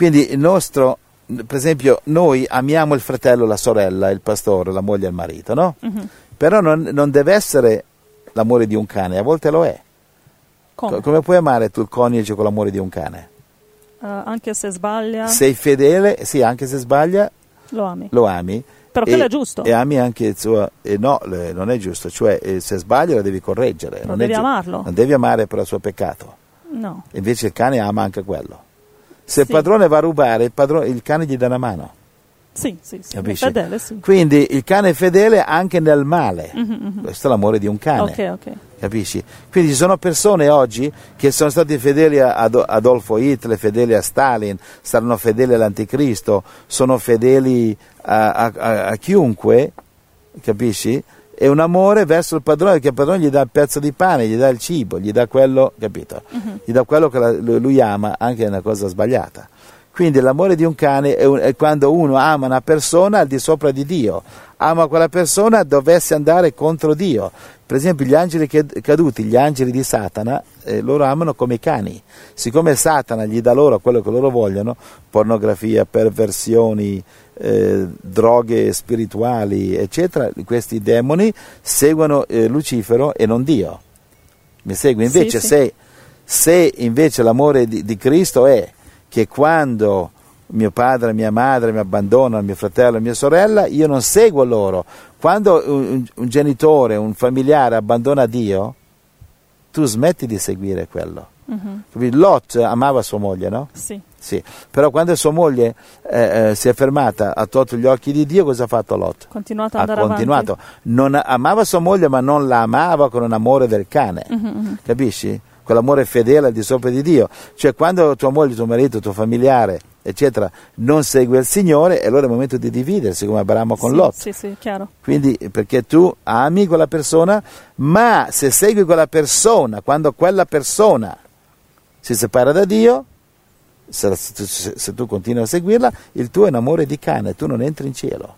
Quindi il nostro, per esempio, noi amiamo il fratello, la sorella, il pastore, la moglie e il marito, no? Mhm. Però non, non deve essere l'amore di un cane, a volte lo è. Come? Co- Come puoi amare tu il coniuge con l'amore di un cane? Eh, anche se sbaglia, Sei fedele, sì, anche se sbaglia, lo ami. lo ami. Però quello è giusto. E ami anche il suo... e no, le- non è giusto, cioè eh, se sbaglia lo devi correggere. Non non devi è giu- amarlo. Non devi amare per il suo peccato. No. Invece il cane ama anche quello. Se Sì. il padrone va a rubare, il, padrone- il cane gli dà una mano. Sì, sì, sì. Capisci? fedele, sì. Quindi il cane è fedele anche nel male. Mhm, mhm. Questo è l'amore di un cane. Ok, ok. Capisci? Quindi ci sono persone oggi che sono stati fedeli a Ado- Adolfo Hitler, fedeli a Stalin, saranno fedeli all'anticristo, sono fedeli a, a- a- a chiunque, capisci? È un amore verso il padrone, perché il padrone gli dà il pezzo di pane, gli dà il cibo, gli dà quello, capito? Gli dà quello che la- lui ama, anche è una cosa sbagliata. Quindi l'amore di un cane è, un- è quando uno ama una persona al di sopra di Dio, ama quella persona dovesse andare contro Dio. Per esempio gli angeli caduti, gli angeli di Satana, eh, loro amano come i cani. Siccome Satana gli dà loro quello che loro vogliono, pornografia, perversioni, eh, droghe spirituali, eccetera, questi demoni seguono eh, Lucifero e non Dio. Mi segui? Invece sì. se, se invece l'amore di, di Cristo è che quando mio padre, mia madre mi abbandonano, mio fratello, mia sorella, io non seguo loro. Quando un, un genitore, un familiare abbandona Dio, tu smetti di seguire quello. Mhm. Capi? Lot amava sua moglie, no? Sì. Sì, però quando sua moglie eh, eh, si è fermata, ha tolto gli occhi di Dio, cosa ha fatto Lot? Continuato ad Ha andare continuato. Non amava sua moglie, ma non la amava con un amore del cane. Mhm, mhm. Capisci? Quell'amore fedele al di sopra di Dio. Cioè, quando tua moglie, tuo marito, tuo familiare, eccetera, non segue il Signore, allora è il momento di dividersi, come Abramo con sì, Lot. Sì, sì, chiaro. Quindi, perché tu ami quella persona, ma se segui quella persona, quando quella persona si separa da Dio, se, se, se tu continui a seguirla, il tuo è un amore di cane, tu non entri in cielo.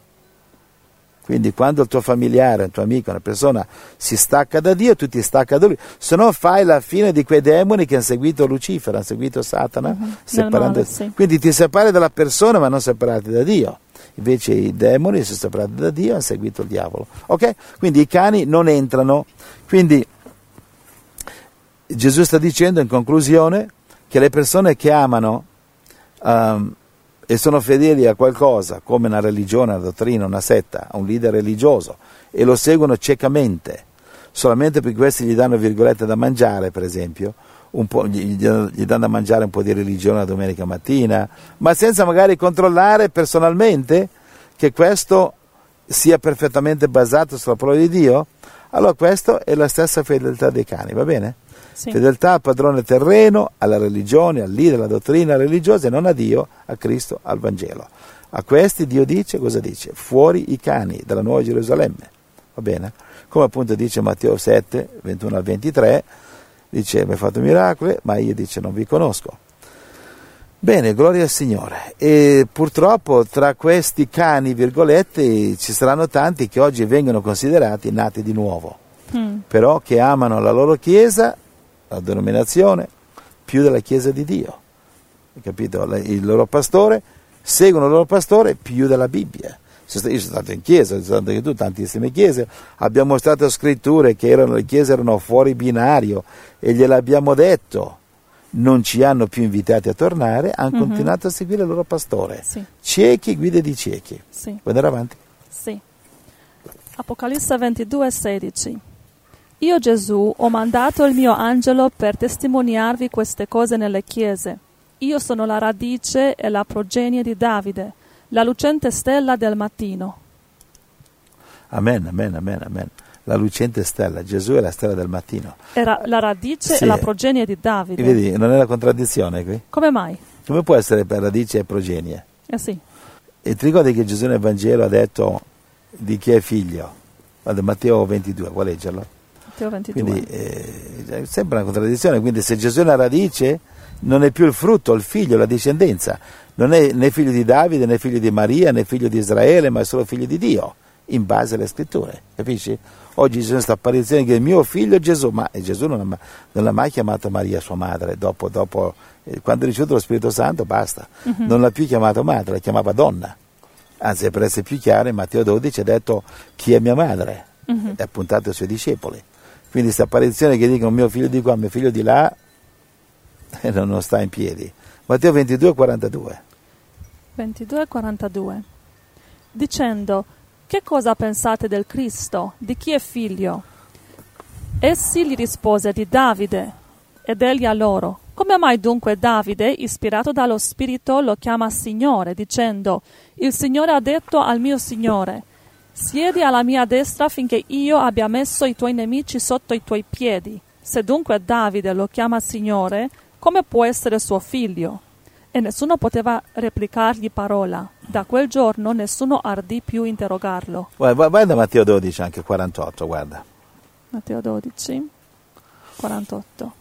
Quindi quando il tuo familiare, il tuo amico, una persona si stacca da Dio, tu ti stacca da lui, se no fai la fine di quei demoni che hanno seguito Lucifero, hanno seguito Satana, uh-huh. separando... male, sì. quindi ti separi dalla persona ma non separati da Dio. Invece i demoni si separati da Dio hanno seguito il diavolo. Ok? Quindi i cani non entrano. Quindi Gesù sta dicendo in conclusione che le persone che amano um, e sono fedeli a qualcosa, come una religione, una dottrina, una setta, a un leader religioso, e lo seguono ciecamente, solamente perché questi gli danno virgolette da mangiare, per esempio, gli, gli, danno da mangiare un po' di religione la domenica mattina, ma senza magari controllare personalmente che questo sia perfettamente basato sulla parola di Dio, allora questa è la stessa fedeltà dei cani, va bene? Sì. Fedeltà al padrone terreno, alla religione, al leader, alla dottrina religiosa e non a Dio, a Cristo, al Vangelo. A questi Dio dice, cosa dice? Fuori i cani dalla Nuova Gerusalemme. Va bene? Come appunto dice Matteo 7, 21 al 23, dice mi ha fatto miracoli, ma io dice non vi conosco. Bene, gloria al Signore. E purtroppo tra questi cani, virgolette, ci saranno tanti che oggi vengono considerati nati di nuovo, mm. però che amano la loro Chiesa la denominazione più della Chiesa di Dio. Capito? Il loro pastore seguono il loro pastore più della Bibbia. Io sono stato in chiesa, sono stato in tu, tantissime chiese, abbiamo mostrato scritture che erano, le chiese erano fuori binario e gliel'abbiamo detto, non ci hanno più invitati a tornare, hanno mm-hmm. continuato a seguire il loro pastore. Sì. Ciechi, guide di ciechi. Sì. Vuoi andare avanti? Sì. Apocalisse 22, 16. Io Gesù ho mandato il mio angelo per testimoniarvi queste cose nelle chiese. Io sono la radice e la progenie di Davide, la lucente stella del mattino. Amen, amen, amen, amen. La lucente stella, Gesù è la stella del mattino. Era la radice sì. e la progenie di Davide. Vedi, non è una contraddizione qui? Come mai? Come può essere per radice e progenie? Eh sì. E ti ricordi che Gesù nel Vangelo ha detto di chi è figlio? Guarda, Matteo 22, vuoi leggerlo? Matteo 22. Quindi eh, è sempre una contraddizione, quindi se Gesù è la radice non è più il frutto, il figlio, la discendenza, non è né figlio di Davide, né figlio di Maria, né figlio di Israele, ma è solo figlio di Dio, in base alle scritture, capisci? Oggi c'è questa apparizione che è mio figlio Gesù, ma Gesù non ha, non ha mai chiamato Maria sua madre, dopo, dopo eh, quando ha ricevuto lo Spirito Santo basta, uh-huh. non l'ha più chiamato madre, la chiamava donna. Anzi, per essere più chiaro, in Matteo 12 ha detto chi è mia madre, uh-huh. è appuntato ai suoi discepoli. Quindi questa apparizione che dicono mio figlio di qua, mio figlio di là, eh, non sta in piedi. Matteo 22, 42. 22, 42. Dicendo, che cosa pensate del Cristo? Di chi è figlio? Essi gli rispose di Davide, ed egli a loro, come mai dunque Davide, ispirato dallo Spirito, lo chiama Signore, dicendo, il Signore ha detto al mio Signore, Siedi alla mia destra finché io abbia messo i tuoi nemici sotto i tuoi piedi. Se dunque Davide lo chiama Signore, come può essere suo figlio? E nessuno poteva replicargli parola. Da quel giorno nessuno ardì più interrogarlo. Guarda, guarda Matteo 12, anche 48, guarda. Matteo 12, 48.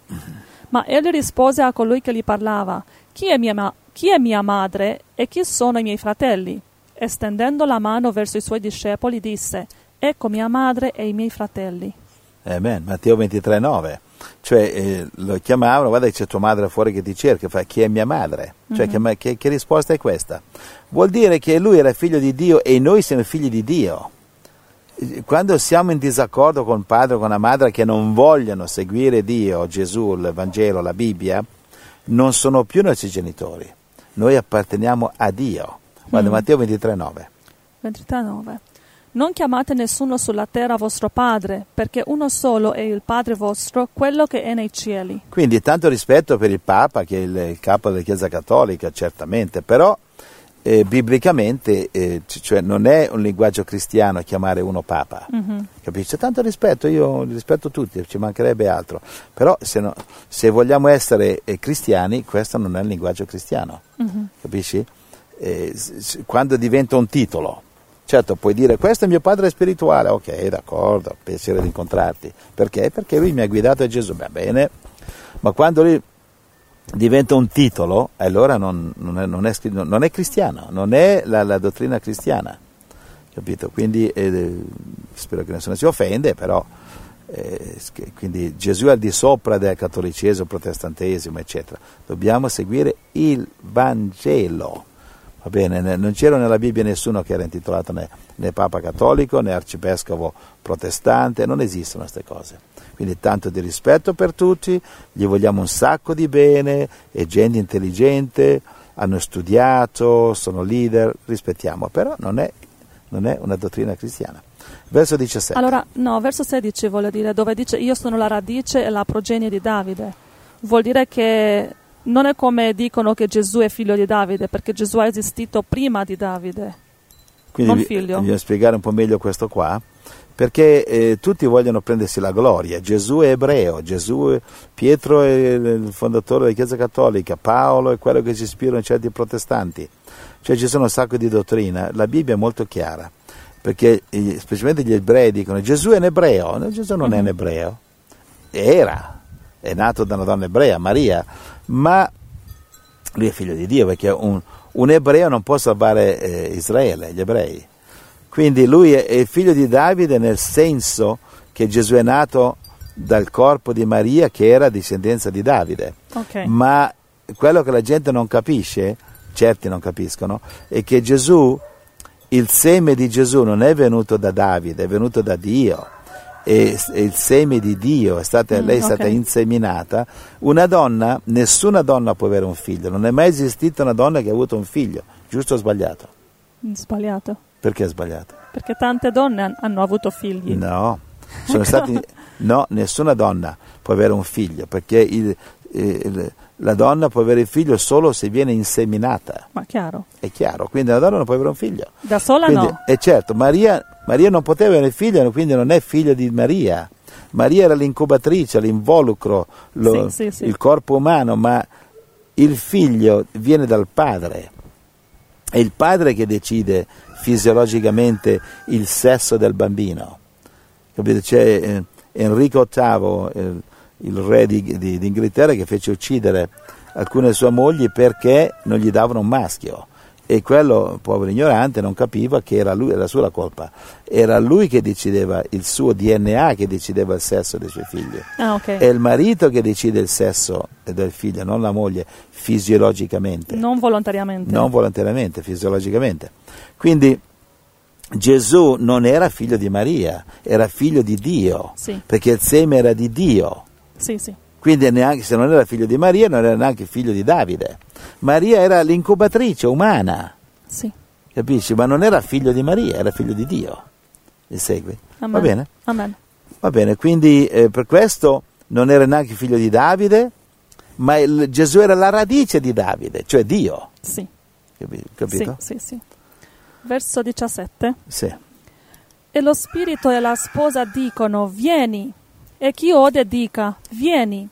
Ma egli rispose a colui che gli parlava, chi è mia, ma- chi è mia madre e chi sono i miei fratelli? E stendendo la mano verso i suoi discepoli disse, Ecco mia madre e i miei fratelli. Amen, Matteo 23, 9. Cioè eh, lo chiamavano, guarda che c'è tua madre fuori che ti cerca, fa chi è mia madre? Cioè mm-hmm. che, che, che risposta è questa? Vuol dire che lui era figlio di Dio e noi siamo figli di Dio quando siamo in disaccordo con il padre o con la madre che non vogliono seguire Dio, Gesù, il Vangelo, la Bibbia, non sono più i nostri genitori. Noi apparteniamo a Dio. Guarda, mm. Matteo 23, 9. 23, 9. Non chiamate nessuno sulla terra vostro padre, perché uno solo è il Padre vostro, quello che è nei cieli. Quindi tanto rispetto per il Papa, che è il, il capo della Chiesa Cattolica, certamente, però eh, biblicamente eh, cioè non è un linguaggio cristiano chiamare uno Papa, mm-hmm. capisci? Tanto rispetto, io rispetto tutti, ci mancherebbe altro, però se, no, se vogliamo essere eh, cristiani, questo non è il linguaggio cristiano, mm-hmm. capisci? Eh, quando diventa un titolo. Certo, puoi dire questo è mio padre spirituale, ok, d'accordo, piacere di incontrarti. Perché? Perché lui mi ha guidato a Gesù, va bene, ma quando lui diventa un titolo, allora non, non, è, non, è, non è, cristiano, non è la, la dottrina cristiana. Capito? Quindi eh, spero che nessuno si offende, però eh, quindi Gesù è al di sopra del cattolicesimo, protestantesimo, eccetera. Dobbiamo seguire il Vangelo. Va bene, non c'era nella Bibbia nessuno che era intitolato né, né Papa cattolico né arcivescovo protestante, non esistono queste cose. Quindi tanto di rispetto per tutti, gli vogliamo un sacco di bene, è gente intelligente, hanno studiato, sono leader, rispettiamo, però non è, non è una dottrina cristiana. Verso 17. Allora, no, verso 16 vuole dire, dove dice io sono la radice e la progenie di Davide. Vuol dire che non è come dicono che Gesù è figlio di Davide, perché Gesù è esistito prima di Davide. Quindi non figlio. Voglio spiegare un po' meglio questo qua, perché eh, tutti vogliono prendersi la gloria. Gesù è ebreo, Gesù Pietro è il fondatore della Chiesa Cattolica, Paolo è quello che si ispira in certi protestanti. Cioè ci sono un sacco di dottrina, la Bibbia è molto chiara, perché specialmente gli ebrei dicono Gesù è un ebreo, no, Gesù non mm-hmm. è un mhm. ebreo, era, è nato da una donna ebrea, Maria, ma lui è figlio di Dio perché un, un ebreo non può salvare eh, Israele, gli ebrei. Quindi lui è, è figlio di Davide nel senso che Gesù è nato dal corpo di Maria che era discendenza di Davide. Okay. Ma quello che la gente non capisce, certi non capiscono, è che Gesù, il seme di Gesù non è venuto da Davide, è venuto da Dio e, il seme di Dio, è stata, mm, lei è stata okay. inseminata, una donna, nessuna donna può avere un figlio, non è mai esistita una donna che ha avuto un figlio, giusto o sbagliato? Sbagliato. Perché è sbagliato? Perché tante donne hanno avuto figli. No, sono stati, no nessuna donna può avere un figlio, perché il, il, la donna può avere il figlio solo se viene inseminata. Ma chiaro. È chiaro, quindi la donna non può avere un figlio. Da sola quindi, no. E certo, Maria, Maria non poteva avere figlio, quindi non è figlia di Maria. Maria era l'incubatrice, l'involucro, lo, sì, sì, sì. il corpo umano, ma il figlio viene dal padre. È il padre che decide fisiologicamente il sesso del bambino. Capite? C'è eh, Enrico VIII, eh, il re di, di, di Inghilterra che fece uccidere alcune sue mogli perché non gli davano un maschio e quello, povero ignorante, non capiva che era, lui, era sua la colpa. Era lui che decideva, il suo DNA che decideva il sesso dei suoi figli. Ah, okay. È il marito che decide il sesso del figlio, non la moglie, fisiologicamente. Non volontariamente. Non volontariamente, fisiologicamente. Quindi Gesù non era figlio di Maria, era figlio di Dio, sì. perché il seme era di Dio. Sì, sì. Quindi neanche, se non era figlio di Maria, non era neanche figlio di Davide. Maria era l'incubatrice umana. Sì. Capisci? Ma non era figlio di Maria, era figlio di Dio. Mi segui? Amen. Va bene? Amen. Va bene, quindi eh, per questo non era neanche figlio di Davide, ma il, Gesù era la radice di Davide, cioè Dio. Sì. Capito? Sì, sì, sì. Verso 17. Sì. E lo spirito e la sposa dicono, vieni. E chi ode dica, vieni.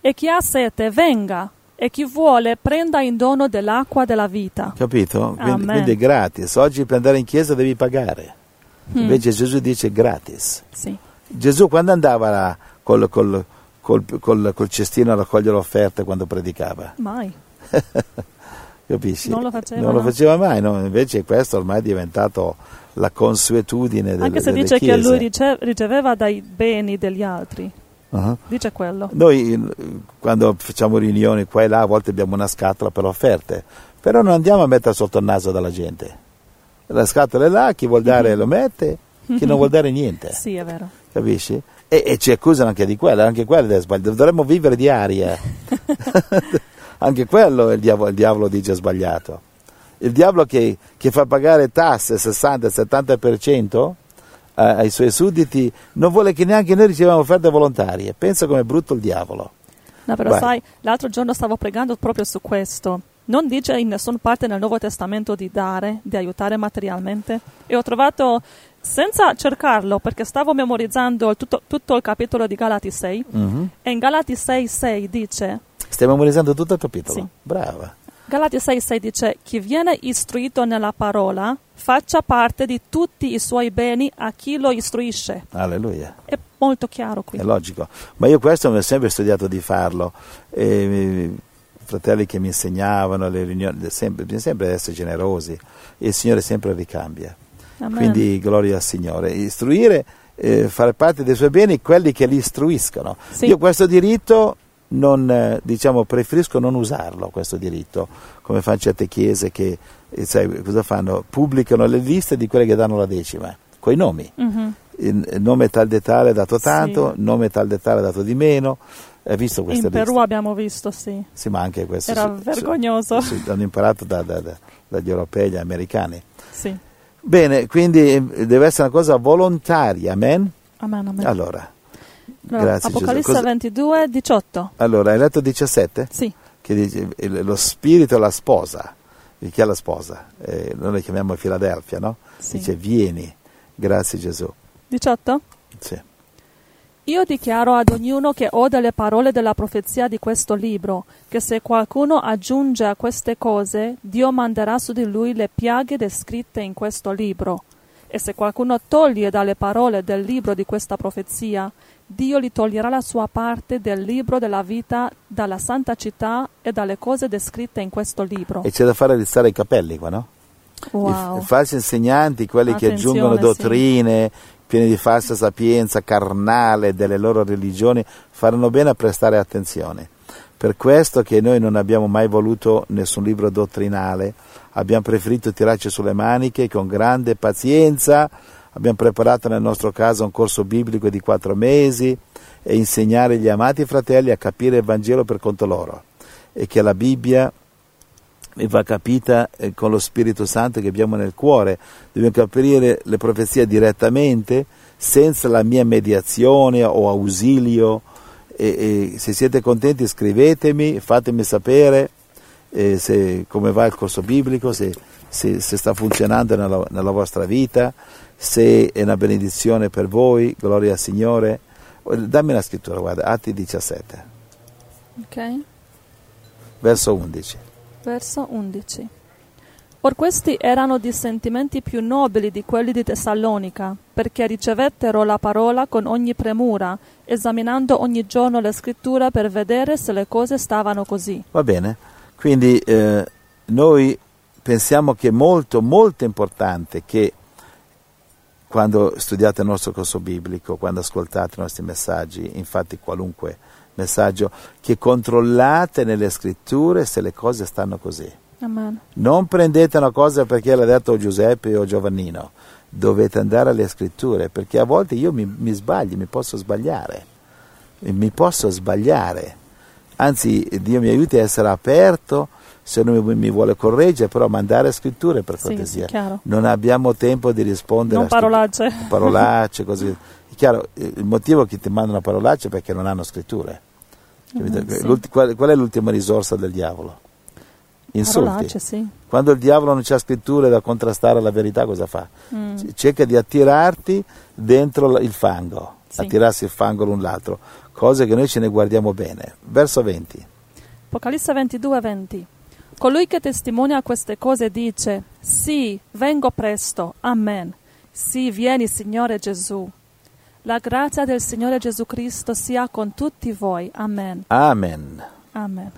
E chi ha sete, venga. E chi vuole, prenda in dono dell'acqua della vita. Capito? Quindi, quindi, è gratis. Oggi per andare in chiesa devi pagare. Mm. Invece Gesù dice gratis. Sì. Gesù quando andava là, col, col, col, col, cestino a raccogliere offerte quando predicava? Mai. Capisci? Non lo faceva, non no. lo faceva mai, no? invece questo ormai è diventato la consuetudine delle Anche se dice chiese. che lui riceveva dai beni degli altri. Uh-huh. Dice quello. Noi quando facciamo riunioni qua e là a volte abbiamo una scatola per offerte, però non andiamo a mettere sotto il naso della gente. La scatola è là, chi vuol dare mm-hmm. lo mette, chi non vuol dare niente. sì, è vero. Capisci? E, e, ci accusano anche di quello, anche quello è sbagliato. Dovremmo vivere di aria. anche quello il diavolo, il diavolo dice sbagliato il diavolo che, che fa pagare tasse 60-70% eh, ai suoi sudditi non vuole che neanche noi riceviamo offerte volontarie. Pensa com'è brutto il diavolo. No, però Vai. sai, l'altro giorno stavo pregando proprio su questo. Non dice in nessuna parte nel Nuovo Testamento di dare, di aiutare materialmente. E ho trovato, senza cercarlo, perché stavo memorizzando tutto, tutto il capitolo di Galati 6, mm-hmm. e in Galati 6, 6 dice... Stai memorizzando tutto il capitolo? Sì. Brava. Galati 6,6 dice: Chi viene istruito nella parola faccia parte di tutti i suoi beni a chi lo istruisce. Alleluia. È molto chiaro qui. È logico. Ma io questo mi ho sempre studiato di farlo. E fratelli che mi insegnavano, le riunioni, sempre, bisogna sempre essere generosi e il Signore sempre ricambia. Amen. Quindi gloria al Signore. Istruire, eh, fare parte dei suoi beni quelli che li istruiscono. Sì. Io questo diritto non, eh, diciamo, preferisco non usarlo, questo diritto, come fanno certe chiese che eh, sai, cosa fanno? pubblicano le liste di quelle che danno la decima, coi nomi. Mhm. Il il nome tal de tale dato tanto, Sì. nome tal de tale dato di meno. Hai visto queste In Perù liste? abbiamo visto, sì. Sì, ma anche questo. Era sì, vergognoso. Sì, hanno imparato da- da- da- dagli europei, gli americani. Sì. Bene, quindi eh, deve essere una cosa volontaria, amen? Amen, amen. Allora, Grazie. Apocalisse Cosa- 22, 18. allora, hai letto 17? Sì. Che dice lo spirito la sposa. Di Chi è la sposa? Eh, noi la chiamiamo Filadelfia, no? Sì. Dice vieni, grazie Gesù. 18? Sì. Io dichiaro ad ognuno che ode le parole della profezia di questo libro, che se qualcuno aggiunge a queste cose, Dio manderà su di lui le piaghe descritte in questo libro. E se qualcuno toglie dalle parole del libro di questa profezia, Dio gli toglierà la sua parte del libro della vita, dalla santa città e dalle cose descritte in questo libro. E c'è da fare rizzare i capelli qua, no? Wow. I falsi insegnanti, quelli che Attenzione, aggiungono sì. dottrine piene di falsa sapienza carnale delle loro religioni, faranno bene a prestare attenzione. Per questo che noi non abbiamo mai voluto nessun libro dottrinale, abbiamo preferito tirarci sulle maniche con grande pazienza, abbiamo preparato nel nostro caso un corso biblico di quattro mesi e insegnare gli amati fratelli a capire il Vangelo per conto loro e che la Bibbia va capita eh, con lo Spirito Santo che abbiamo nel cuore. Dobbiamo capire le profezie direttamente, senza la mia mediazione o ausilio. E, e se siete contenti scrivetemi, fatemi sapere eh, se, come va il corso biblico, se, se- se sta funzionando nella, nella vostra vita, se è una benedizione per voi, gloria al Signore. Dammi una scrittura, guarda, Atti 17, Ok? verso 11. Verso 11. Or questi erano di sentimenti più nobili di quelli di Tessalonica, perché ricevettero la parola con ogni premura, esaminando ogni giorno le scritture per vedere se le cose stavano così. Va bene? Quindi eh, noi pensiamo che è molto, molto importante che quando studiate il nostro corso biblico, quando ascoltate i nostri messaggi, infatti qualunque messaggio, che controllate nelle scritture se le cose stanno così. Amen. Non prendete una cosa perché l'ha detto Giuseppe o Giovannino, dovete andare alle scritture, perché a volte io mi, mi sbaglio, mi posso sbagliare, mi posso sbagliare. Anzi, Dio mi aiuti a essere aperto se uno mi, vuole correggere, però mandare scritture per cortesia. sì, non abbiamo tempo di rispondere Non a stu- parolacce. parolacce, così. È chiaro, eh, il motivo che ti mandano parolacce è perché non hanno scritture. Mhm, sì. Qual, qual è l'ultima risorsa del diavolo? Insulti. Parolacce, sì. Quando il diavolo non c'ha scritture da contrastare la verità, cosa fa? Mm. C- Cerca di attirarti dentro il fango, attirarsi il fango l'un l'altro, cose che noi ce ne guardiamo bene. Verso 20. Apocalisse 22, 20. Colui che testimonia queste cose dice, sì, vengo presto, amen. Sì, vieni Signore Gesù. La grazia del Signore Gesù Cristo sia con tutti voi, amen. Amen. Amen.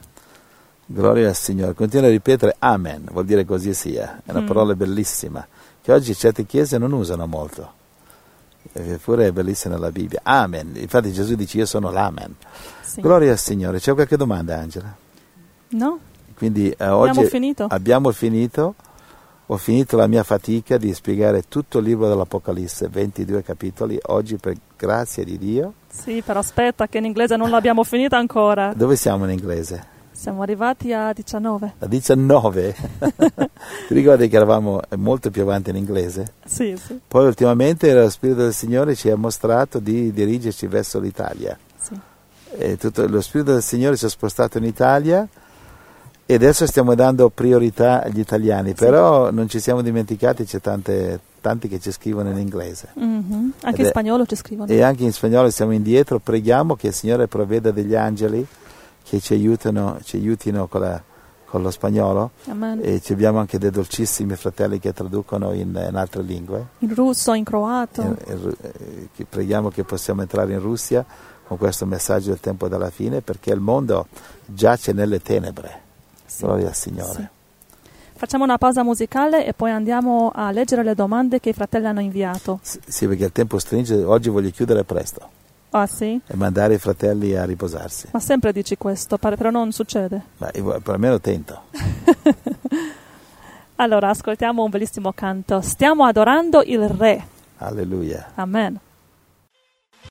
Gloria al Signore. Continua a ripetere Amen, vuol dire così sia. È una Mm. parola bellissima, che oggi certe chiese non usano molto. Eppure è bellissima nella Bibbia. Amen. Infatti Gesù dice io sono l'Amen. Sì. Gloria al Signore. C'è qualche domanda, Angela? No? Quindi eh, oggi Abbiamo finito? abbiamo finito. Ho finito la mia fatica di spiegare tutto il libro dell'Apocalisse, 22 capitoli. Oggi, per grazia di Dio, Sì, però aspetta che in inglese non l'abbiamo finita ancora. dove siamo in inglese? Siamo arrivati a 19. A 19. Ti ricordi che eravamo molto più avanti in inglese? Sì, sì, Poi ultimamente lo Spirito del Signore ci ha mostrato di dirigerci verso l'Italia. sì. Lo Spirito del Signore ci ha spostato in Italia e adesso stiamo dando priorità agli italiani, però non ci siamo dimenticati, c'è tante, tanti che ci scrivono in inglese. Mhm. Anche Ed in è- spagnolo ci scrivono. E anche in spagnolo siamo indietro, preghiamo che il Signore provveda degli angeli che ci aiutino, ci aiutino con, la- con lo spagnolo Amen. e ci abbiamo anche dei dolcissimi fratelli che traducono in, in altre lingue. In russo, in croato. E ru- eh, che preghiamo che possiamo entrare in Russia con questo messaggio del tempo della fine perché il mondo giace nelle tenebre Sì. Gloria al Signore. Sì. Facciamo una pausa musicale e poi andiamo a leggere le domande che i fratelli hanno inviato. S- Sì, perché il tempo stringe, oggi voglio chiudere presto Ah sì? e mandare i fratelli a riposarsi. Ma sempre dici questo, però non succede. Io per almeno tento. Allora, ascoltiamo un bellissimo canto. Stiamo adorando il Re. Alleluia. Amen.